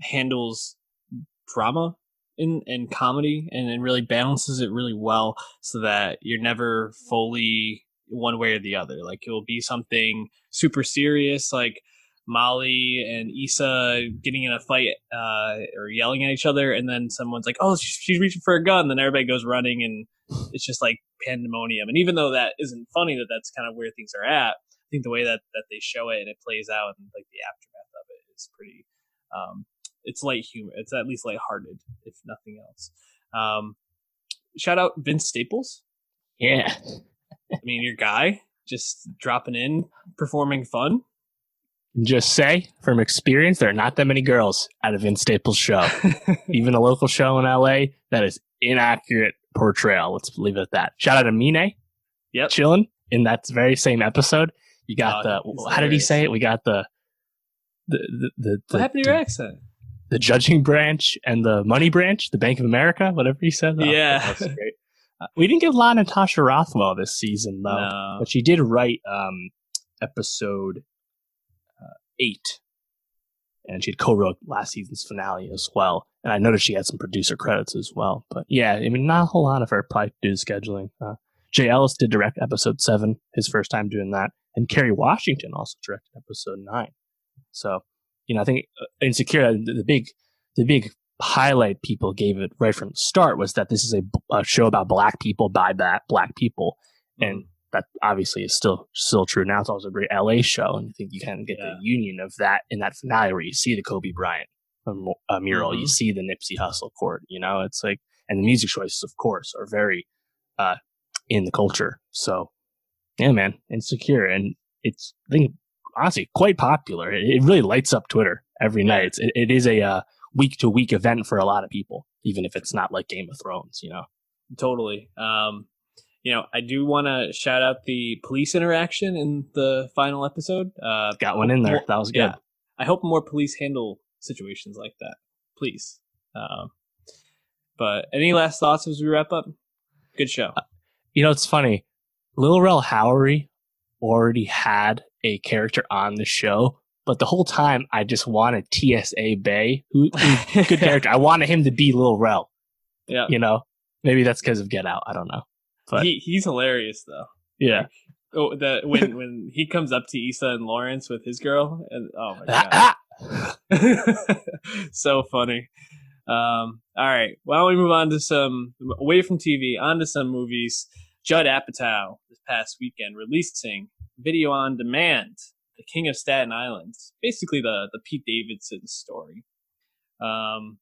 handles drama and, and comedy and, and really balances it really well so that you're never fully one way or the other. Like it will be something super serious, like Molly and Issa getting in a fight uh, or yelling at each other, and then someone's like, "Oh, she's, reaching for a gun," then everybody goes running, and it's just like pandemonium. And even though that isn't funny, that that's kind of where things are at. I think the way that that they show it and it plays out, and like the aftermath of it, is pretty. Um, it's light humor. It's at least lighthearted, if nothing else. Um, shout out Vince Staples. Yeah, I mean, your guy. just dropping in, performing fun. Just say from experience, there are not that many girls at a Vince Staples show. Even a local show in LA that is inaccurate portrayal. Let's leave it at that. Shout out to Mine. Yep. Chilling in that very same episode. You got Oh, the how did he say it? We got the the the, the, what the- happened to your accent? the judging branch and the money branch, the Bank of America, whatever he said. Oh, Yeah. great. Uh, we didn't get a lot of Natasha Rothwell this season though, No. but she did write um, episode eight, and she had co-wrote last season's finale as well. And I noticed she had some producer credits as well. But yeah, I mean, not a whole lot of her probably due to scheduling. Uh, Jay Ellis did direct episode seven, his first time doing that, and Kerry Washington also directed episode nine. So, you know, I think uh, Insecure, the, the big, the big highlight people gave it right from the start was that this is a, a show about black people by black people, and that obviously is still still true now. It's also a great LA show, and I think you kind of get Yeah. the union of that in that finale where you see the Kobe Bryant uh, mural, you Mhm. see the Nipsey Hussle court. You know, it's like, and the music choices, of course, are very uh, in the culture. So, yeah, man, insecure, and it's I think honestly quite popular. It, it really lights up Twitter every night. It's, it, it is a week to week event for a lot of people, even if it's not like Game of Thrones. You know, Totally. Um, you know, I do want to shout out the police interaction in the final episode. Uh, got one in there. That was good. yeah. I hope more police handle situations like that, please. Um, but any last thoughts as we wrap up? Good show. You know, it's funny. Lil Rel Howery already had a character on the show, but the whole time I just wanted TSA Bay, who, who's good character. I wanted him to be Lil Rel. yeah, You know, maybe that's because of Get Out. I don't know. But he he's hilarious though. yeah, Oh, the when when he comes up to Issa and Lawrence with his girl, and oh my god, so funny. Um, all right, why don't we move on to some away from TV, onto some movies. Judd Apatow this past weekend releasing video on demand, The King of Staten Island, basically the the Pete Davidson story. Um,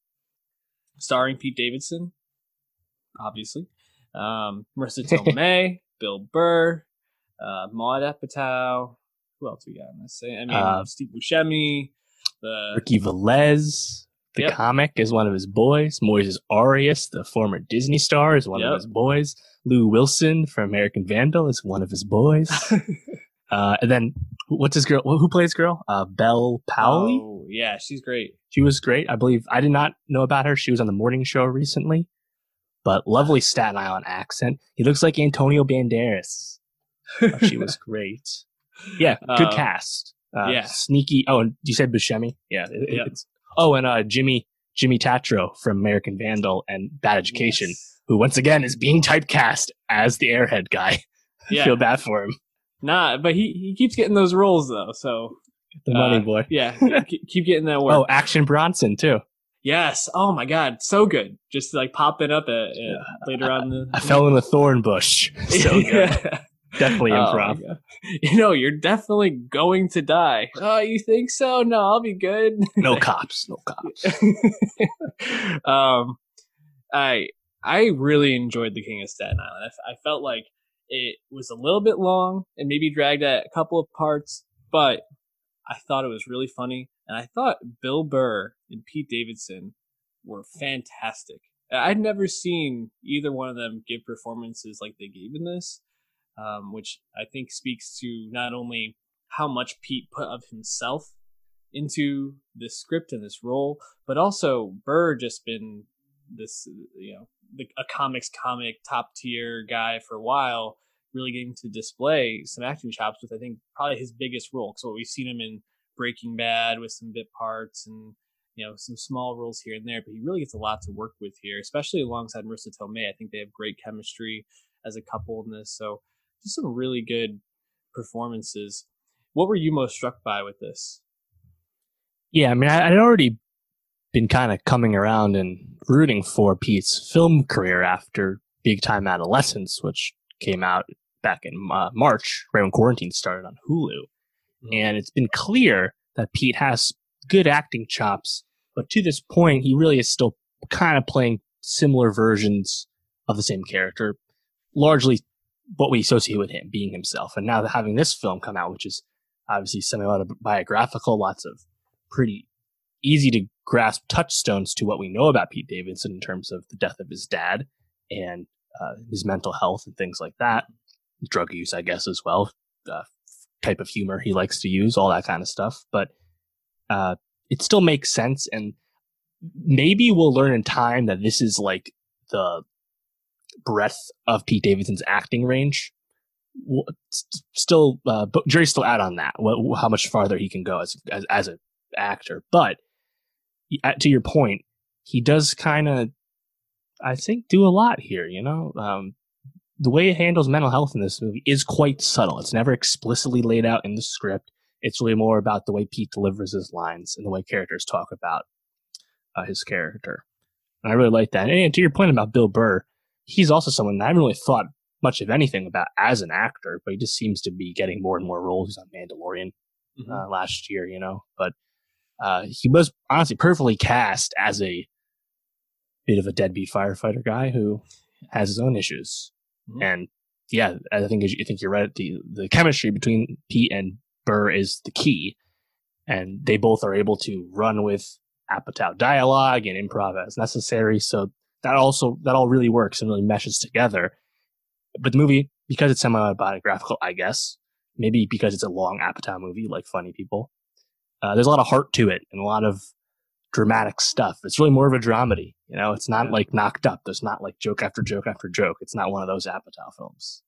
starring Pete Davidson, obviously. Um, Marisa Tomei, Bill Burr, uh, Maud Apatow. Who else we got in this? I mean, Uh, Steve Buscemi. The Ricky Velez, the Yep. comic, is one of his boys. Moises Arias, the former Disney star, is one Yep. of his boys. Lou Wilson from American Vandal is one of his boys. uh, and then what's his girl? Who plays girl? Uh, Bel Powley. Oh, yeah, she's great. She was great. I believe I did not know about her. She was on the morning show recently, but lovely Staten Island accent. He looks like Antonio Banderas. Oh, she was great. Yeah, good Uh, cast. Uh, yeah. sneaky. Oh, and you said Buscemi. Yeah, it-. Oh, and uh, Jimmy Jimmy Tatro from American Vandal and Bad Education, Yes. who once again is being typecast as the Airhead guy. I Yeah. feel bad for him. Nah, but he, he keeps getting those roles though. So The Uh, money boy. yeah, keep, keep getting that work. Oh, Action Bronson too. Yes. Oh my God, so good. Just like popping up at, at later on. The, I fell in a thorn bush. So good. Definitely Oh, improv. God. you know, you're definitely going to die. Oh, you think so? No, I'll be good. no cops. No cops. um, I I really enjoyed The King of Staten Island. I felt like it was a little bit long and maybe dragged at a couple of parts, but I thought it was really funny, and I thought Bill Burr and Pete Davidson were fantastic. I'd never seen either one of them give performances like they gave in this, um, which I think speaks to not only how much Pete put of himself into this script and this role, but also Burr just been this, you know, the, a comics comic top tier guy for a while, really getting to display some acting chops with I think probably his biggest role. So we've seen him in Breaking Bad with some bit parts and you know some small roles here and there, but he really gets a lot to work with here, especially alongside Marisa Tomei. I think they have great chemistry as a couple in this. So just some really good performances. What were you most struck by with this? Yeah, I mean, I'd already been kind of coming around and rooting for Pete's film career after Big Time Adolescence, which came out back in uh, March, right when quarantine started on Hulu. Mhm. And it's been clear that Pete has good acting chops, but to this point, he really is still kind of playing similar versions of the same character, largely what we associate with him being himself. And now having this film come out, which is obviously semi autobiographical, lots of pretty easy to grasp touchstones to what we know about Pete Davidson in terms of the death of his dad and uh, his mental health and things like that, drug use, I guess, as well, uh, type of humor he likes to use, all that kind of stuff. But uh, it still makes sense. And maybe we'll learn in time that this is like the breadth of Pete Davidson's acting range. Still, uh, jury's still out on that. What, how much farther he can go as as, as an actor. But to your point, he does kind of, I think, do a lot here. You know, um, the way it handles mental health in this movie is quite subtle. It's never explicitly laid out in the script. It's really more about the way Pete delivers his lines and the way characters talk about uh, his character. And I really like that. And to your point about Bill Burr, he's also someone I haven't really thought much of anything about as an actor, but he just seems to be getting more and more roles. He's on Mandalorian mm-hmm. uh, last year, you know, but uh, he was honestly perfectly cast as a bit of a deadbeat firefighter guy who has his own issues. Mm-hmm. And yeah, I think I think you're right. The the chemistry between Pete and Burr is the key, and they both are able to run with Apatow dialogue and improv as necessary. So that also that all really works and really meshes together. But the movie, because it's semi-autobiographical, I guess, maybe because it's a long Apatow movie like Funny People, uh, there's a lot of heart to it and a lot of dramatic stuff. It's really more of a dramedy. You know, it's not yeah. like knocked up. There's not like joke after joke after joke. It's not one of those Apatow films.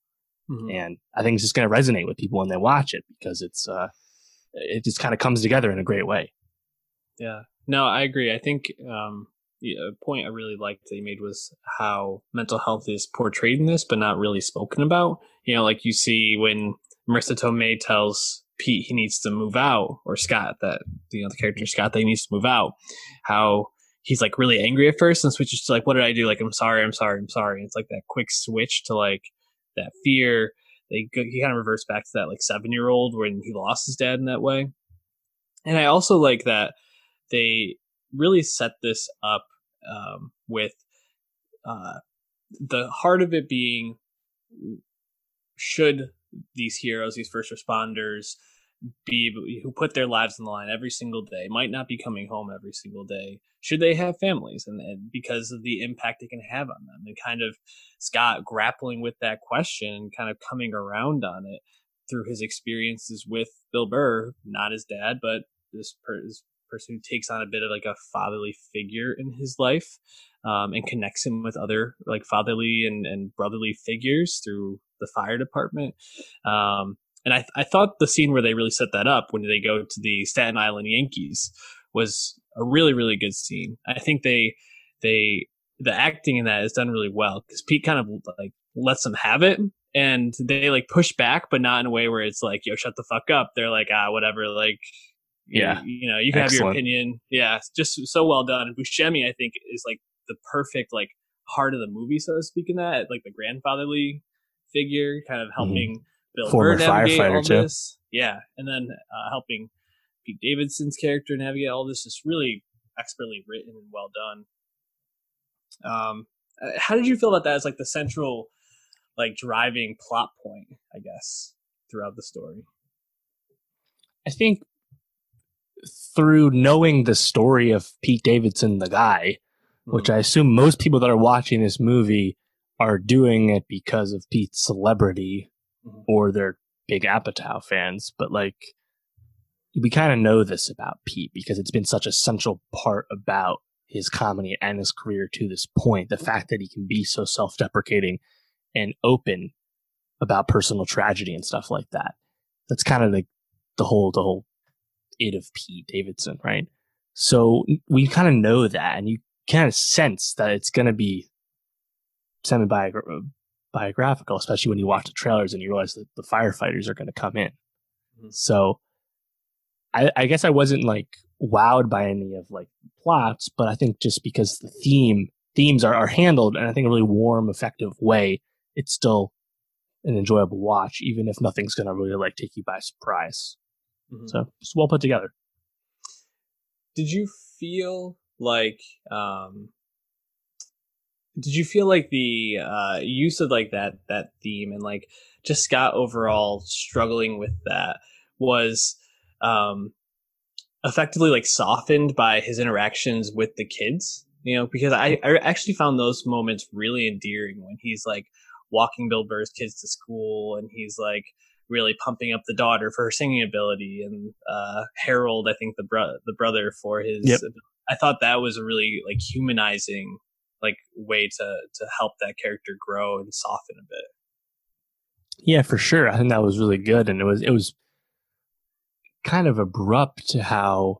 Mm-hmm. And I think it's just going to resonate with people when they watch it because it's, uh, it just kind of comes together in a great way. Yeah. No, I agree. I think, um, a point I really liked that you made was how mental health is portrayed in this, but not really spoken about. You know, like you see when Marisa Tomei tells Pete he needs to move out, or Scott that you know the character Scott that he needs to move out. How he's like really angry at first and switches to like, what did I do? Like, I'm sorry, I'm sorry, I'm sorry. It's like that quick switch to like that fear. They he kind of reverts back to that like seven year old when he lost his dad in that way. And I also like that they really set this up um, with uh, the heart of it being should these heroes, these first responders, be who put their lives on the line every single day, might not be coming home every single day. Should they have families, and, and because of the impact it can have on them, and kind of Scott grappling with that question and kind of coming around on it through his experiences with Bill Burr, not his dad, but this, per- this person who takes on a bit of like a fatherly figure in his life um, and connects him with other like fatherly and, and brotherly figures through the fire department. Um, and I, I thought the scene where they really set that up when they go to the Staten Island Yankees was a really, really good scene. I think they, they, the acting in that is done really well because Pete kind of like lets them have it and they like push back, but not in a way where it's like, yo, shut the fuck up. They're like, ah, whatever. Like, yeah, you, you know, you can Excellent. have your opinion. Yeah. Just so well done. And Buscemi, I think is like the perfect, like heart of the movie, so to speak in that, like the grandfatherly figure, kind of mm-hmm. helping mm-hmm. Bill Former Burr navigate all too. this. Yeah, and then uh, helping Pete Davidson's character navigate all this. Just really expertly written and well done. Um, uh, how did you feel about that as like the central, like driving plot point? I guess throughout the story. I think through knowing the story of Pete Davidson, the guy, mm-hmm. which I assume most people that are watching this movie are doing it because of Pete's celebrity mm-hmm. or they're big Apatow fans, but like we kind of know this about Pete because it's been such a central part about his comedy and his career to this point. The fact that he can be so self deprecating and open about personal tragedy and stuff like that. That's kind of like the whole, the whole it of Pete Davidson, right? So we kind of know that and you kind of sense that it's going to be semi biographical, especially when you watch the trailers and you realize that the firefighters are going to come in. Mm-hmm. So I, I, guess I wasn't like wowed by any of like plots, but I think just because the theme themes are, are handled in I think a really warm, effective way, it's still an enjoyable watch, even if nothing's going to really like take you by surprise. Mm-hmm. So just well put together. Did you feel like um, did you feel like the uh, use of like that that theme and like just Scott overall struggling with that was um, effectively like softened by his interactions with the kids? You know, because I, I actually found those moments really endearing when he's like walking Bill Burr's kids to school and he's like really pumping up the daughter for her singing ability and uh, Harold, I think the bro- the brother for his. Yep. I thought that was a really like humanizing like way to to help that character grow and soften a bit. Yeah, for sure. I think that was really good, and it was it was kind of abrupt to how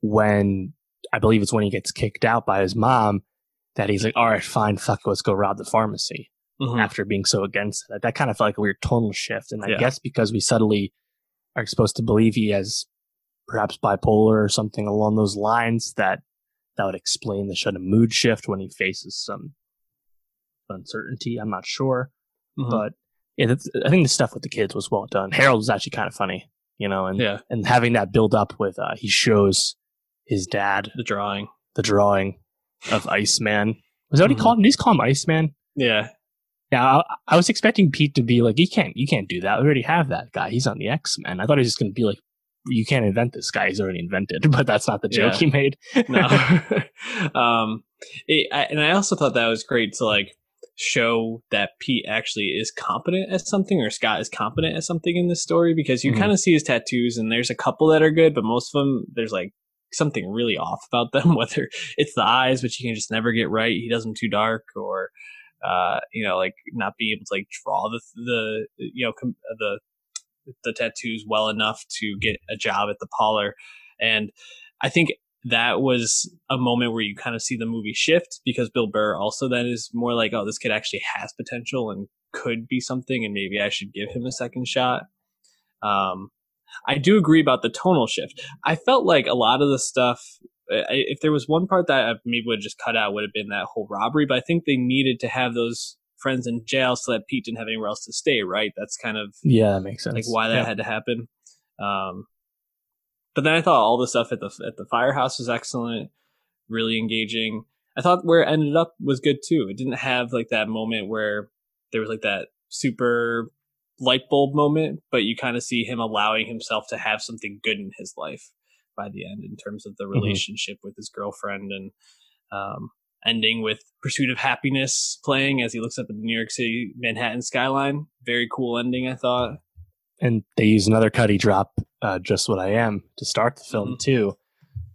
when I believe it's when he gets kicked out by his mom that he's like, "All right, fine, fuck, it, let's go rob the pharmacy." Mhm. After being so against that, that kind of felt like a weird tonal shift, and I Yeah. guess because we subtly are supposed to believe he has perhaps bipolar or something along those lines, that that would explain the sudden mood shift when he faces some uncertainty. I'm not sure. Mhm. but yeah, I think the stuff with the kids was well done. Harold was actually kind of funny, you know, and yeah, and having that build up with uh, he shows his dad the drawing. the drawing of Iceman. Was that what Mhm. he called him? Did he call him Iceman? Yeah, Yeah, I, I was expecting Pete to be like, you can't, you can't do that. We already have that guy. He's on the X Men. I thought he was just going to be like, you can't invent this guy. He's already invented. But that's not the joke Yeah. he made. no. um, it, I, and I also thought that was great to like show that Pete actually is competent at something, or Scott is competent at something in this story, because you Mhm. kind of see his tattoos, and there's a couple that are good, but most of them there's like something really off about them. Whether it's the eyes, which he can just never get right, he does them too dark, or uh, you know, like not be able to like draw the the you know com- the the tattoos well enough to get a job at the parlor, and I think that was a moment where you kind of see the movie shift because Bill Burr also then is more like, oh, this kid actually has potential and could be something, and maybe I should give him a second shot. Um, I do agree about the tonal shift. I felt like a lot of the stuff, if there was one part that I maybe would just cut out, would have been that whole robbery. But I think they needed to have those friends in jail so that Pete didn't have anywhere else to stay. Right? That's kind of Yeah, that makes sense. like why that Yeah. had to happen. Um, but then I thought all the stuff at the at the firehouse was excellent, really engaging. I thought where it ended up was good too. It didn't have like that moment where there was like that super light bulb moment, but you kind of see him allowing himself to have something good in his life by the end in terms of the Mm-hmm. relationship with his girlfriend and um, ending with Pursuit of Happiness playing as he looks up at the New York City Manhattan skyline. Very cool ending, I thought. and they use another Cudi drop, uh, "Just What I Am," to start the film Mhm. too,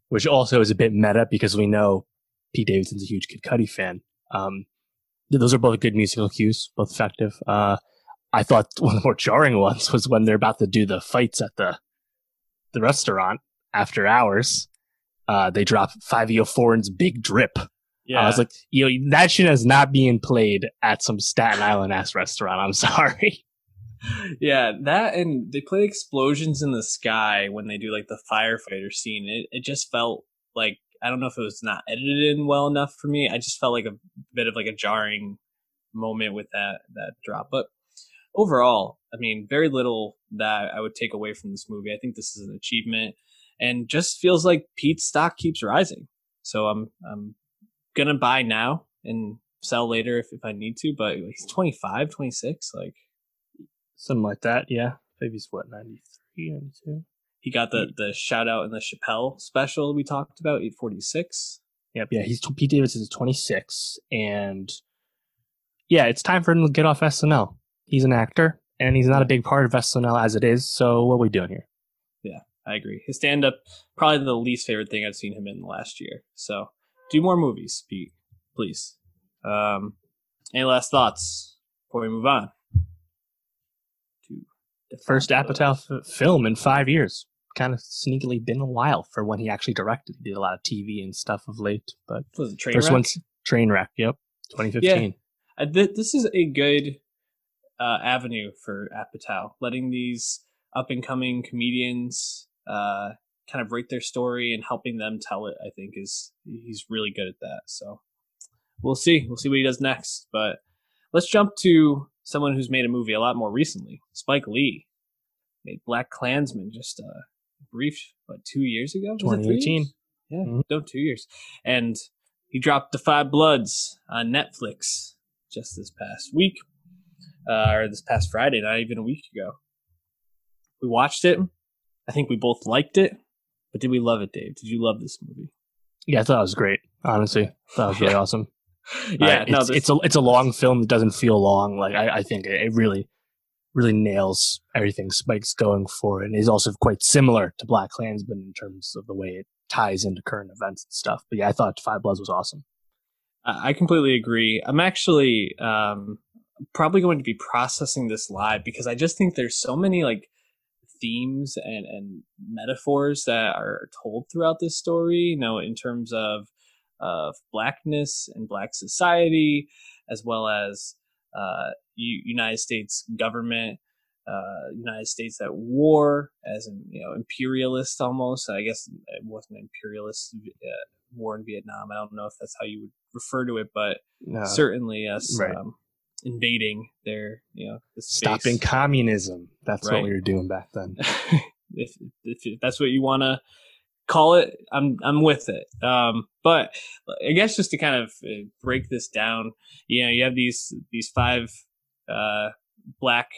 which also is a bit meta because we know Pete Davidson's a huge Kid Cudi fan. Um, those are both good musical cues, both effective. Uh, I thought one of the more jarring ones was when they're about to do the fights at the the restaurant after hours. Uh, they drop Five E O Foreign's "Big Drip." I was like, yo, that shit is not being played at some Staten Island ass restaurant. I'm sorry. yeah, that and they play explosions in the sky when they do like the firefighter scene. It it just felt like I don't know if it was not edited in well enough for me. I just felt like a bit of like a jarring moment with that that drop. But overall, I mean, very little that I would take away from this movie. I think this is an achievement and just feels like Pete's stock keeps rising. So I'm I'm gonna buy now and sell later if, if I need to, but he's 25, 26, like Something like that, yeah. maybe he's what, 93, 92? He got the the shout out in the Chappelle special we talked about, 846. Yep, yeah. He's Pete Davidson is 26, and yeah, it's time for him to get off SNL. He's an actor, and he's not a big part of SNL as it is. So what are we doing here? Yeah, I agree. His stand up, probably the least favorite thing I've seen him in the last year. So do more movies, Pete, please. Um, any last thoughts before we move on? To the First Apatow f- film in five years. Kind of sneakily been a while for when he actually directed. He did a lot of TV and stuff of late, but Was it Trainwreck? first one's Trainwreck. Yep, 2015. I, th- this is a good uh, avenue for Apatow, letting these up and coming comedians uh, kind of rate their story and helping them tell it. I think is he's really good at that. So we'll see. We'll see what he does next. But let's jump to someone who's made a movie a lot more recently. Spike Lee made Black Klansman just a brief, what, two years ago? Was it three 2018. years? Yeah, Mhm. no, two years. And he dropped The 5 Bloods on Netflix just this past week, uh, or this past Friday, not even a week ago. We watched it. I think we both liked it, but did we love it, Dave? Did you love this movie? Yeah, I thought it was great. Honestly, thought was really Yeah. awesome. Yeah, Uh, no, it's, this- it's a it's a long film that doesn't feel long. Like I, I think it, it really really nails everything Spike's going for, and is also quite similar to Black Klansman in terms of the way it ties into current events and stuff. But yeah, I thought Five Bloods was awesome. I I completely agree. I'm actually um, probably going to be processing this live because I just think there's so many like themes and, and metaphors that are told throughout this story, you know, in terms of of blackness and black society, as well as uh, United States government, uh, United States at war, as in you know imperialist almost. I guess it wasn't imperialist uh, war in Vietnam. I don't know if that's how you would refer to it, but Uh, certainly us right. um, invading their you know stopping communism. That's Right. what we were doing back then. if, if if that's what you want to call it, I'm I'm with it. Um, but I guess just to kind of uh, break this down, you know, you have these these five uh, black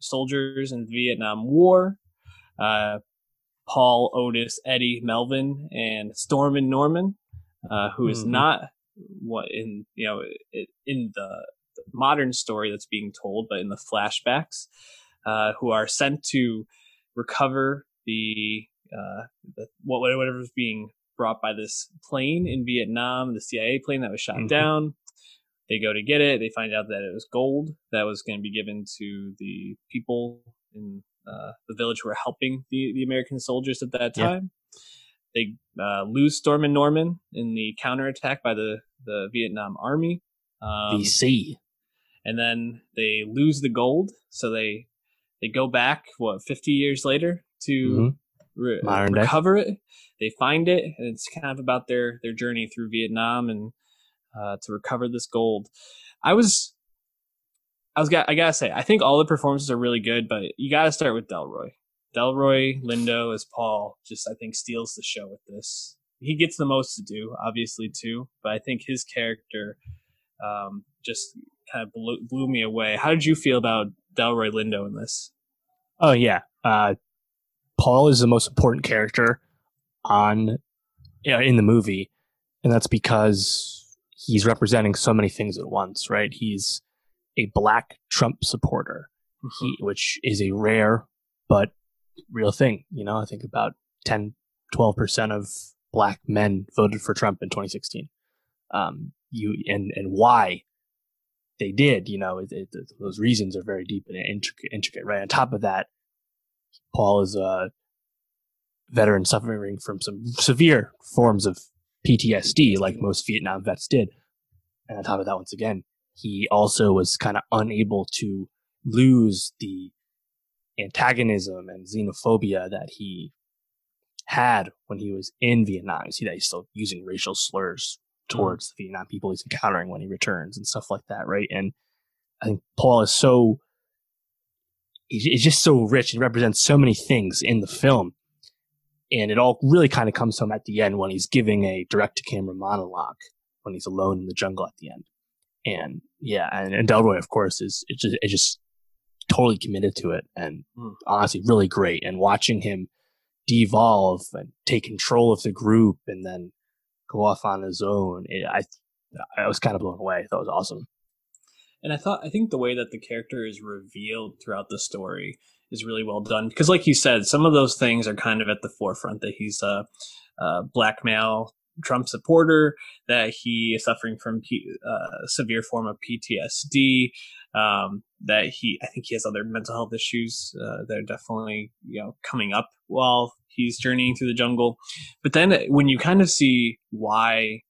soldiers in the Vietnam War. Uh, Paul, Otis, Eddie, Melvin, and Stormin Norman, uh, who is Mhm. not what in you know in the modern story that's being told, but in the flashbacks, uh, who are sent to recover the, uh, the what whatever being brought by this plane in Vietnam, the CIA plane that was shot Mhm. down. They go to get it. They find out that it was gold that was going to be given to the people in uh, the village who were helping the, the American soldiers at that Yeah. time. They uh, lose Stormin Norman in the counterattack by the, the Vietnam Army. Um, VC. And then they lose the gold. So they they go back what 50 years later to Mhm. re- recover it. They find it and it's kind of about their their journey through vietnam and uh, to recover this gold. I was i was got i gotta say i think all the performances are really good but you gotta start with delroy. Delroy lindo as paul just i think steals the show with this. He gets the most to do obviously too but i think his character um, just kind of blew, blew me away. How did you feel about Delroy Lindo in this? Oh yeah, uh, Paul is the most important character on yeah, in the movie, and that's because he's representing so many things at once. Right? He's a black Trump supporter, he, which is a rare but real thing. You know, I think about 10, 12 percent of black men voted for Trump in 2016. Um, you and and why they did, you know, it, it, those reasons are very deep and intricate, intricate. Right on top of that, Paul is a veteran suffering from some severe forms of PTSD, like most Vietnam vets did. And on top of that, once again, he also was kind of unable to lose the antagonism and xenophobia that he had when he was in Vietnam. You see that he's still using racial slurs towards the Vietnam people he's encountering when he returns and stuff like that, right? And I think Paul is so he's he's just so rich and represents so many things in the film. And it all really kind of comes home at the end when he's giving a direct to camera monologue when he's alone in the jungle at the end. And yeah, and, and Delroy, of course, is it's just, it's just totally committed to it and Mm. honestly really great. And watching him devolve and take control of the group and then go off on his own, it, I I was kind of blown away. That was awesome. And I thought, I think the way that the character is revealed throughout the story is really well done. Because, like you said, some of those things are kind of at the forefront that he's a, a black male Trump supporter, that he is suffering from P, uh, severe form of PTSD, um, that he, I think he has other mental health issues uh, that are definitely, you know, coming up while he's journeying through the jungle. But then when you kind of see why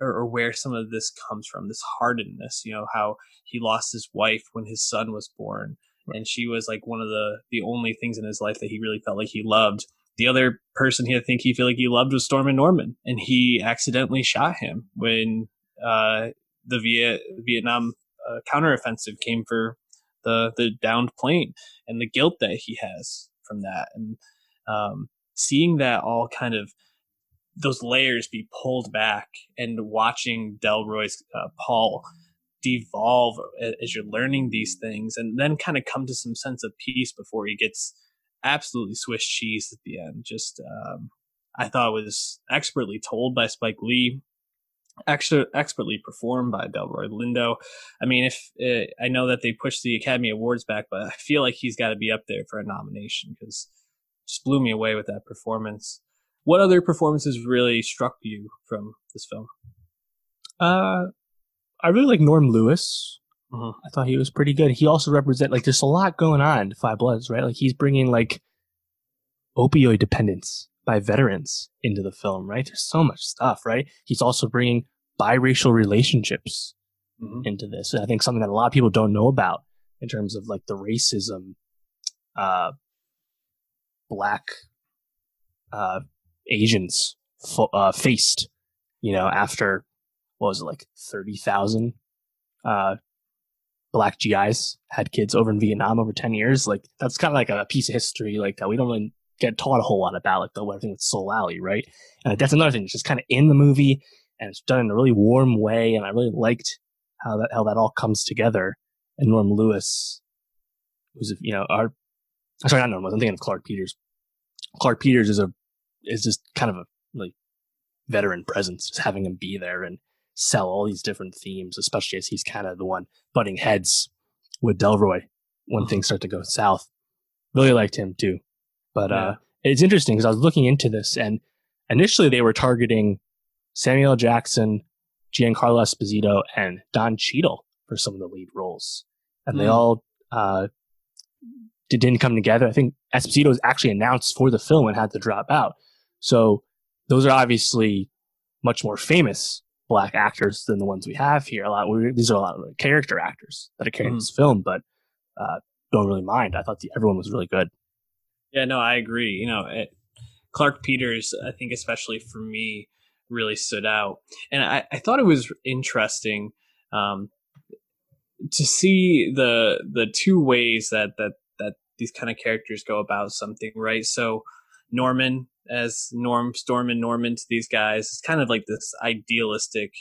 or, or where some of this comes from, this hardness, you know, how he lost his wife when his son was born. And she was like one of the, the only things in his life that he really felt like he loved. The other person he I think he felt like he loved was Stormin Norman, and he accidentally shot him when uh, the Viet, Vietnam uh, counteroffensive came for the the downed plane, and the guilt that he has from that, and um, seeing that all kind of those layers be pulled back and watching Delroy's uh, Paul devolve as you're learning these things and then kind of come to some sense of peace before he gets absolutely Swiss cheese at the end. Just, um, I thought was expertly told by Spike Lee, extra expertly performed by Delroy Lindo. I mean, if uh, I know that they pushed the Academy Awards back, but I feel like he's got to be up there for a nomination because just blew me away with that performance. What other performances really struck you from this film? Uh, I really like Norm Lewis. Mm-hmm. I thought he was pretty good. He also represent like there's a lot going on. Five Bloods, right? Like he's bringing like opioid dependence by veterans into the film, right? There's so much stuff, right? He's also bringing biracial relationships mm-hmm. into this. And I think something that a lot of people don't know about in terms of like the racism, uh, black, uh, Asians fo- uh, faced, you know, after what was it like thirty thousand uh, black GIs had kids over in Vietnam over ten years. Like that's kind of like a piece of history like that we don't really get taught a whole lot about, like the one thing with Soul Alley, right? And that's another thing. It's just kind of in the movie and it's done in a really warm way, and I really liked how that how that all comes together. And Norm Lewis, who's you know our sorry not Norm, I'm thinking of Clarke Peters. Clarke Peters is a is just kind of a like veteran presence, just having him be there and sell all these different themes, especially as he's kind of the one butting heads with Delroy when things start to go south. Really liked him too. But Yeah. uh, it's interesting because I was looking into this and initially they were targeting Samuel Jackson, Giancarlo Esposito, and Don Cheadle for some of the lead roles. And they Hmm. all uh, didn't come together. I think Esposito was actually announced for the film and had to drop out. So those are obviously much more famous black actors than the ones we have here. A lot we, these are a lot of character actors that are carrying Mhm. this film, but uh, don't really mind. I thought the, everyone was really good. Yeah, no, I agree. You know, it, Clarke Peters, I think, especially for me, really stood out. And I, I thought it was interesting um, to see the the two ways that that these kind of characters go about something, right? So Norman as Norm Stormin Norman to these guys is kind of like this idealistic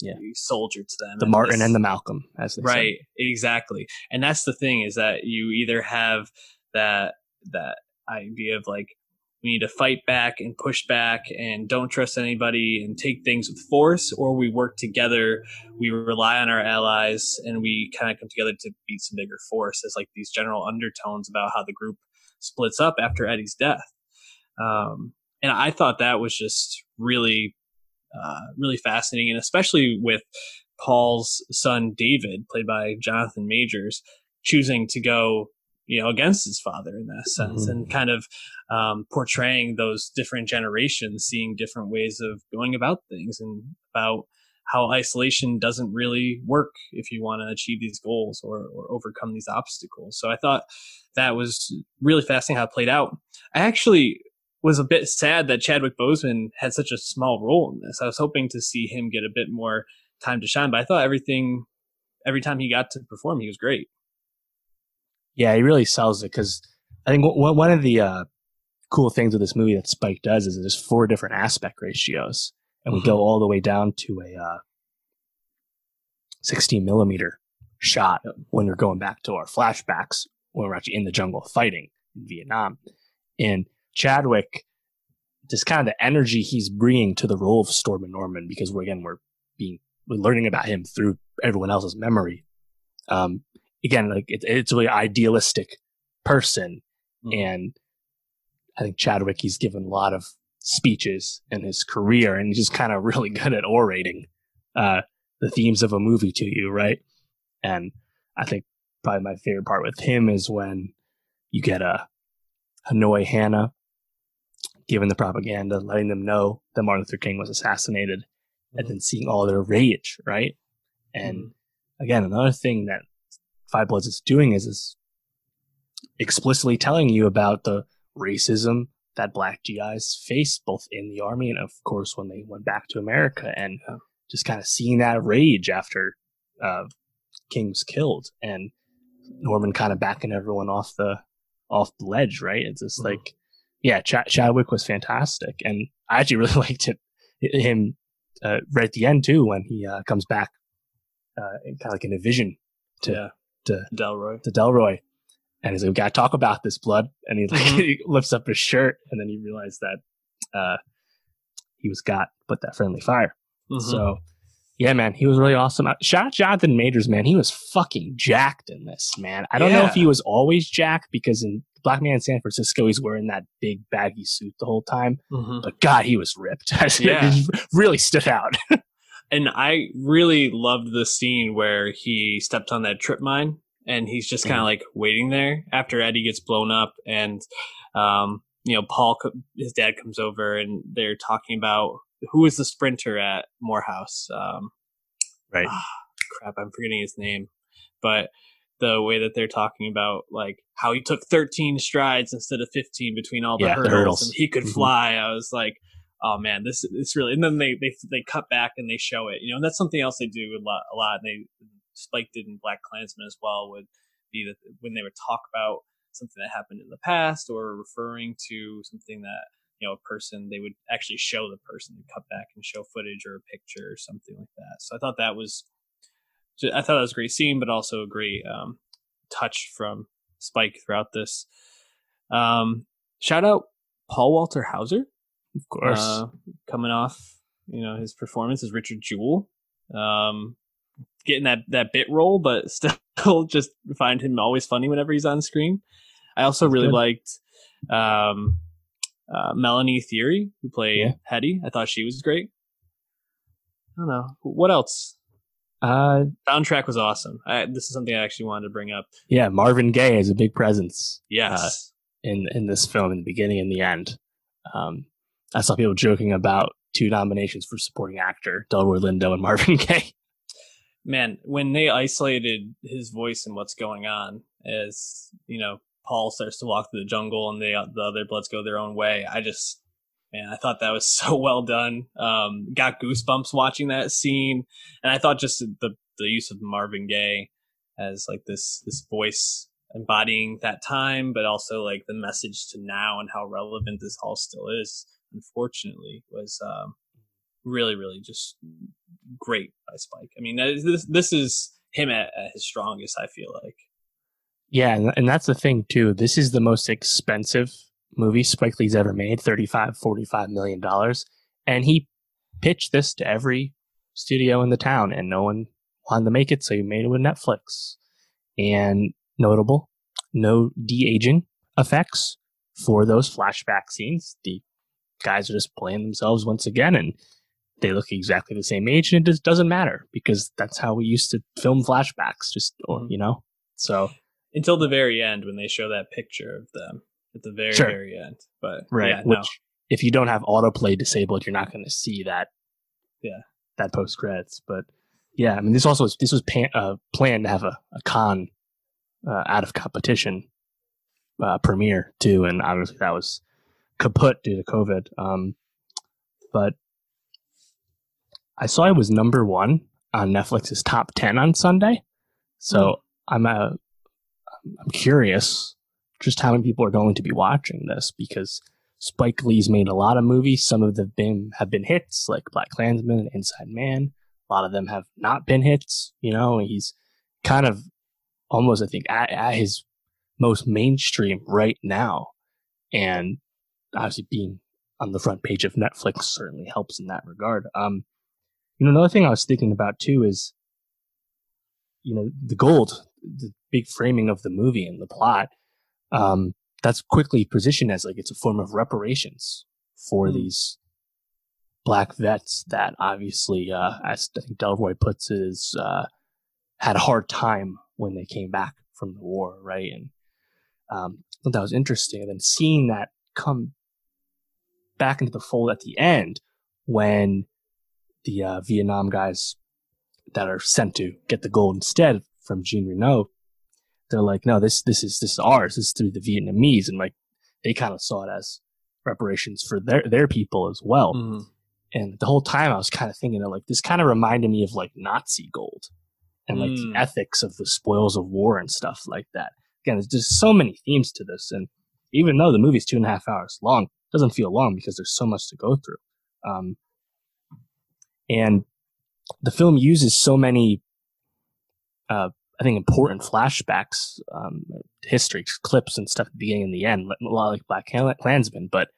Yeah. soldier to them. The And Martin this- and the Malcolm, as they say. right exactly and that's the thing is that you either have that that idea of like we need to fight back and push back and don't trust anybody and take things with force or we work together we rely on our allies and we kind of come together to beat some bigger force as like these general undertones about how the group splits up after eddie's death. Um, and i thought that was just really uh, really fascinating and especially with Paul's son David, played by Jonathan Majors, choosing to go, you know, against his father in that sense, Mhm. and kind of um, portraying those different generations, seeing different ways of going about things, and about how isolation doesn't really work if you want to achieve these goals or, or overcome these obstacles. So I thought that was really fascinating how it played out. I actually was a bit sad that Chadwick Boseman had such a small role in this. I was hoping to see him get a bit more time to shine. But I thought everything, every time he got to perform, he was great. Yeah, he really sells it because I think one one of the uh, cool things with this movie that Spike does is there's four different aspect ratios, and we Mhm. go all the way down to a uh, 16 millimeter shot when we're going back to our flashbacks when we're actually in the jungle fighting in Vietnam. And Chadwick, just kind of the energy he's bringing to the role of Stormin Norman, because we're again we're being we're learning about him through everyone else's memory. Um, again, like it, it's a really idealistic person, Mhm. and I think Chadwick he's given a lot of speeches in his career, and he's just kind of really good at orating uh, the themes of a movie to you, right? And I think probably my favorite part with him is when you get a Hanoi Hannah giving the propaganda, letting them know that Martin Luther King was assassinated, and then seeing all their rage, right? And again, another thing that Five Bloods is doing is is explicitly telling you about the racism that black GIs face both in the army and of course when they went back to America and just kind of seeing that rage after uh, King was killed and Norman kind of backing everyone off the off the ledge, right? It's just Mhm. like yeah, Ch- Chadwick was fantastic, and I actually really liked it, him uh, right at the end too when he uh, comes back, uh, kind of like in a vision to. To Delroy. to Delroy, and he's like, "We gotta talk about this blood," and he like Mhm. he lifts up his shirt, and then he realized that uh, he was got but that friendly fire. Mhm. So, yeah, man, he was really awesome. Uh, Shout out Jonathan Majors, man. He was fucking jacked in this, man. I don't know if he was always jacked because in Black Man in San Francisco, he's wearing that big baggy suit the whole time. Mhm. But God, he was ripped. Yeah. really stood out. And I really loved the scene where he stepped on that trip mine and he's just kind of like waiting there after Eddie gets blown up. And, um, you know, Paul, his dad comes over and they're talking about who is the sprinter at Morehouse. Um, Right. ah, crap, I'm forgetting his name. But the way that they're talking about like how he took 13 strides instead of 15 between all the, Yeah, hurdles, hurdles. and he could Mhm. fly. I was like, oh man, this is really. And then they they they cut back and they show it. You know, and that's something else they do a lot. A lot. And they Spike did in Black Klansman as well. Would be that when they would talk about something that happened in the past or referring to something that you know a person they would actually show the person and cut back and show footage or a picture or something like that so i thought that was i thought that was a great scene but also a great um, touch from spike throughout this um, shout out paul walter hauser Of course. uh, coming off you know his performance as richard jewell. Um, getting that that bit role but still just find him always funny whenever he's on screen. I also really Good. liked um, uh, Mélanie Thierry who played Yeah. Hedy. I thought she was great. I don't know. What else? Uh, soundtrack was awesome. I, this is something i actually wanted to bring up. Yeah, Marvin Gaye is a big presence yes. in in this film in the beginning and the end. Um, I saw people joking about two nominations for supporting actor, Delroy Lindo and Marvin Gaye. man, when they isolated his voice and what's going on, as you know, Paul starts to walk through the jungle and they the other Bloods go their own way. I just, man, I thought that was so well done. Um, got goosebumps watching that scene, and I thought just the the use of Marvin Gaye as like this this voice embodying that time, but also like the message to now and how relevant this all still is. Unfortunately, was um, really really just great by Spike. I mean, this this is him at, at his strongest. I feel like. Yeah, and, that's the thing too. This is the most expensive movie Spike Lee's ever made, 35 45 million dollars, and he pitched this to every studio in the town and no one wanted to make it, so he made it with Netflix. And notable, no de-aging effects for those flashback scenes. The guys are just playing themselves once again and they look exactly the same age and it just doesn't matter because that's how we used to film flashbacks just or Mhm. you know so Until the very end, when they show that picture of them at the very Sure. very end. But right yeah, which no. if you don't have autoplay disabled you're not going to see that Yeah. that post credits but yeah i mean this also was this was pan, uh, planned to have a, a con uh, out of competition uh, premiere too and obviously that was kaput due to covid um, but i saw it was number one on netflix's top 10 on sunday so i'm uh, i'm curious just how many people are going to be watching this because Spike Lee's made a lot of movies. Some of them been, have been hits, like Black Klansman and Inside Man. A lot of them have not been hits. You know, he's kind of almost, I think, at, at his most mainstream right now. And obviously, being on the front page of Netflix certainly helps in that regard. Um, you know, another thing I was thinking about too is, you know, the gold, the big framing of the movie and the plot. Um, that's quickly positioned as like it's a form of reparations for Mm. these black vets that obviously, uh, as I think Delroy puts it, is, uh, had a hard time when they came back from the war, right? And um, I thought that was interesting. And then seeing that come back into the fold at the end when the uh, Vietnam guys that are sent to get the gold instead from Jean Reno they're like, no, this this is this is ours. This is through the Vietnamese, and like they kind of saw it as reparations for their their people as well. Mhm. And the whole time I was kind of thinking of like this kind of reminded me of like Nazi gold and like Mm. the ethics of the spoils of war and stuff like that. Again, there's just so many themes to this, and even though the movie's two and a half hours long, doesn't feel long because there's so much to go through. Um, and the film uses so many, uh, I think, important flashbacks, um, history clips and stuff at the beginning and the end, a lot like Black Klansman. But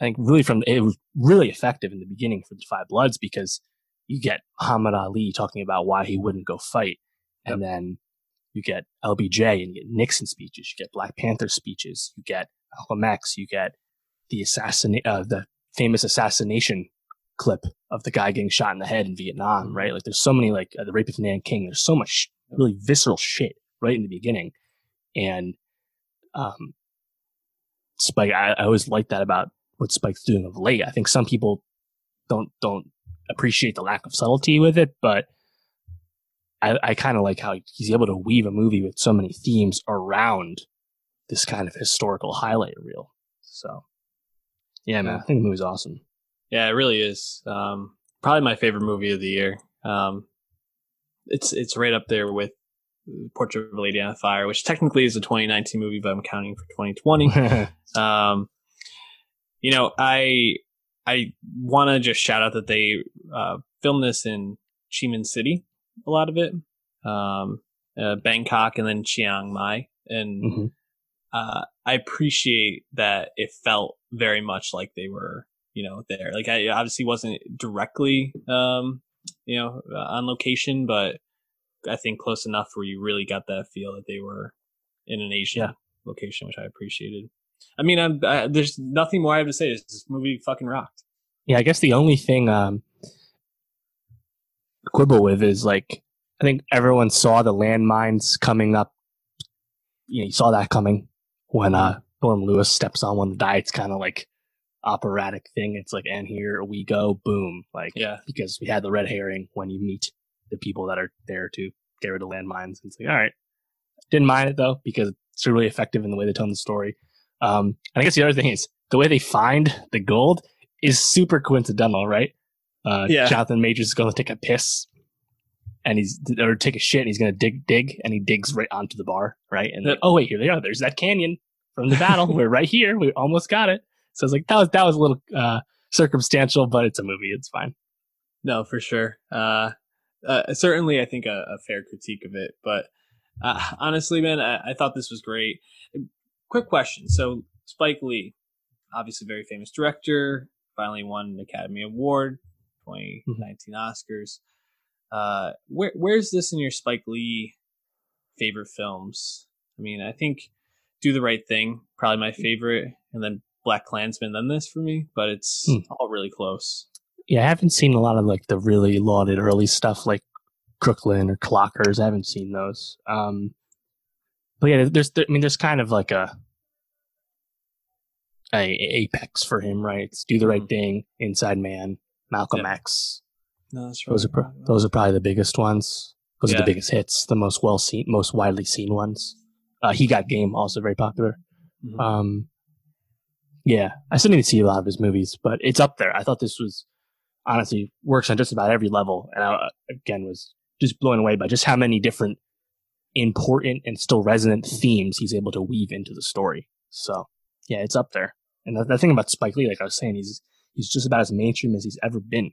I think really from it was really effective in the beginning for the Five Bloods because you get Muhammad Ali talking about why he wouldn't go fight, and yep. then you get LBJ and you get Nixon speeches, you get Black Panther speeches, you get Malcolm X, you get the assassin, uh, the famous assassination clip of the guy getting shot in the head in Vietnam, mm-hmm. right? Like there's so many like uh, the rape of Nanking. There's so much really visceral shit right in the beginning, and um, Spike. I, I always like that about what Spike's doing of late. I think some people don't don't appreciate the lack of subtlety with it, but I, I kind of like how he's able to weave a movie with so many themes around this kind of historical highlight reel. So, yeah, man, I think the movie's awesome. Yeah, it really is. Um, probably my favorite movie of the year. Um, it's it's right up there with Portrait of a Lady on Fire, which technically is a 2019 movie, but I'm counting for 2020. um, you know, I I want to just shout out that they uh, filmed this in Chi Minh City, a lot of it, um, uh, Bangkok, and then Chiang Mai, and mm-hmm. Uh, I appreciate that it felt very much like they were you know, there. Like I obviously wasn't directly, um, you know, uh, on location, but I think close enough where you really got that feel that they were in an Asian yeah. location, which I appreciated. I mean, I'm, I, there's nothing more I have to say. This movie fucking rocked. Yeah, I guess the only thing um, quibble with is like I think everyone saw the landmines coming up. You know, you saw that coming when uh, Norm Lewis steps on one of the die. It's kind of like operatic thing. It's like, and here we go, boom. Like, yeah, because we had the red herring when you meet the people that are there to get rid of landmines. It's like, all right. Didn't mind it though, because it's really effective in the way they tell the story. Um, and I guess the other thing is the way they find the gold is super coincidental, right? Uh, yeah. Jonathan Majors is going to take a piss and he's, or take a shit and he's going to dig, dig, and he digs right onto the bar, right? And then, oh, wait, here they are. There's that canyon from the battle. We're right here. We almost got it. So I was like, that was that was a little uh, circumstantial, but it's a movie. It's fine. No, for sure. Uh, uh, certainly, I think a, a, fair critique of it. But uh, honestly, man, I, I, thought this was great. Quick question: So Spike Lee, obviously very famous director, finally won an Academy Award, 2019 mm-hmm. Oscars. Uh, where where's this in your Spike Lee favorite films? I mean, I think Do the Right Thing, probably my favorite, and then Black Klansman than this for me, but it's hmm. all really close. Yeah, I haven't seen a lot of like the really lauded early stuff like Crooklyn or Clockers. I haven't seen those. Um, but yeah, there's, I mean, there's kind of like a, a apex for him, right? It's do the right mm-hmm. thing, Inside Man, Malcolm yep. X. No, that's right. Those are those are probably the biggest ones. Those yeah. are the biggest hits, the most well seen, most widely seen ones. Uh, he got game also very popular. Mm-hmm. Um, yeah, I still need to see a lot of his movies, but it's up there. I thought this was honestly works on just about every level, and I again was just blown away by just how many different important and still resonant themes he's able to weave into the story. So yeah, it's up there. And the, the thing about Spike Lee, like I was saying, he's he's just about as mainstream as he's ever been.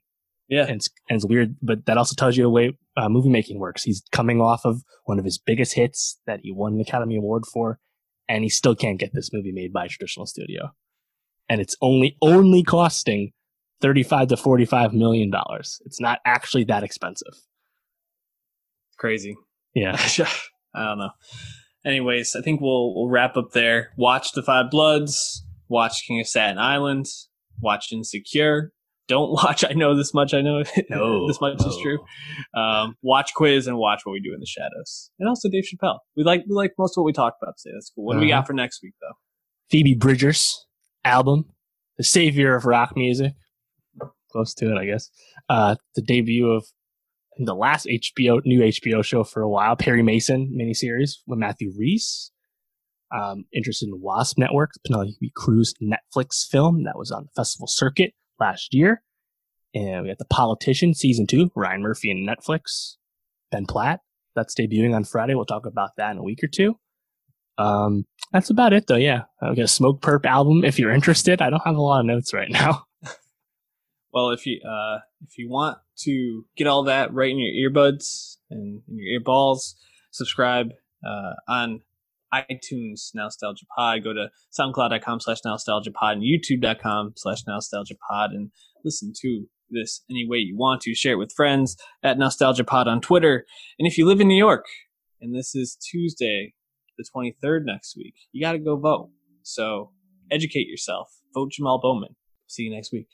Yeah, and it's, and it's weird, but that also tells you the way uh, movie making works. He's coming off of one of his biggest hits that he won an Academy Award for, and he still can't get this movie made by a traditional studio and it's only only costing 35 to 45 million dollars. It's not actually that expensive. Crazy. Yeah. I don't know. Anyways, I think we'll we'll wrap up there. Watch The Five Bloods, watch King of Staten Island, watch Insecure. Don't watch I know this much, I know no, this much no. is true. Um, watch Quiz and watch What We Do in the Shadows. And also Dave Chappelle. We like we like most of what we talked about today. That's cool. What uh-huh. do we uh-huh. got for next week though? Phoebe Bridgers album, the savior of rock music. Close to it, I guess. Uh, the debut of the last HBO new HBO show for a while, Perry Mason miniseries with Matthew Rhys. Um, interested in Wasp Network, Penelope Cruz Netflix film that was on the festival circuit last year. And we got The Politician season two, Ryan Murphy and Netflix. Ben Platt, that's debuting on Friday. We'll talk about that in a week or two. Um, that's about it though. Yeah. I'll get a Smokepurpp album if you're interested. I don't have a lot of notes right now. well, if you, uh, if you want to get all that right in your earbuds and in your earballs, subscribe, uh, on iTunes Nostalgia Pod. Go to soundcloud.com slash nostalgia pod and youtube.com slash nostalgia pod and listen to this any way you want to. Share it with friends at nostalgia pod on Twitter. And if you live in New York and this is Tuesday, the 23rd next week, you got to go vote. So educate yourself. Vote Jamal Bowman. See you next week.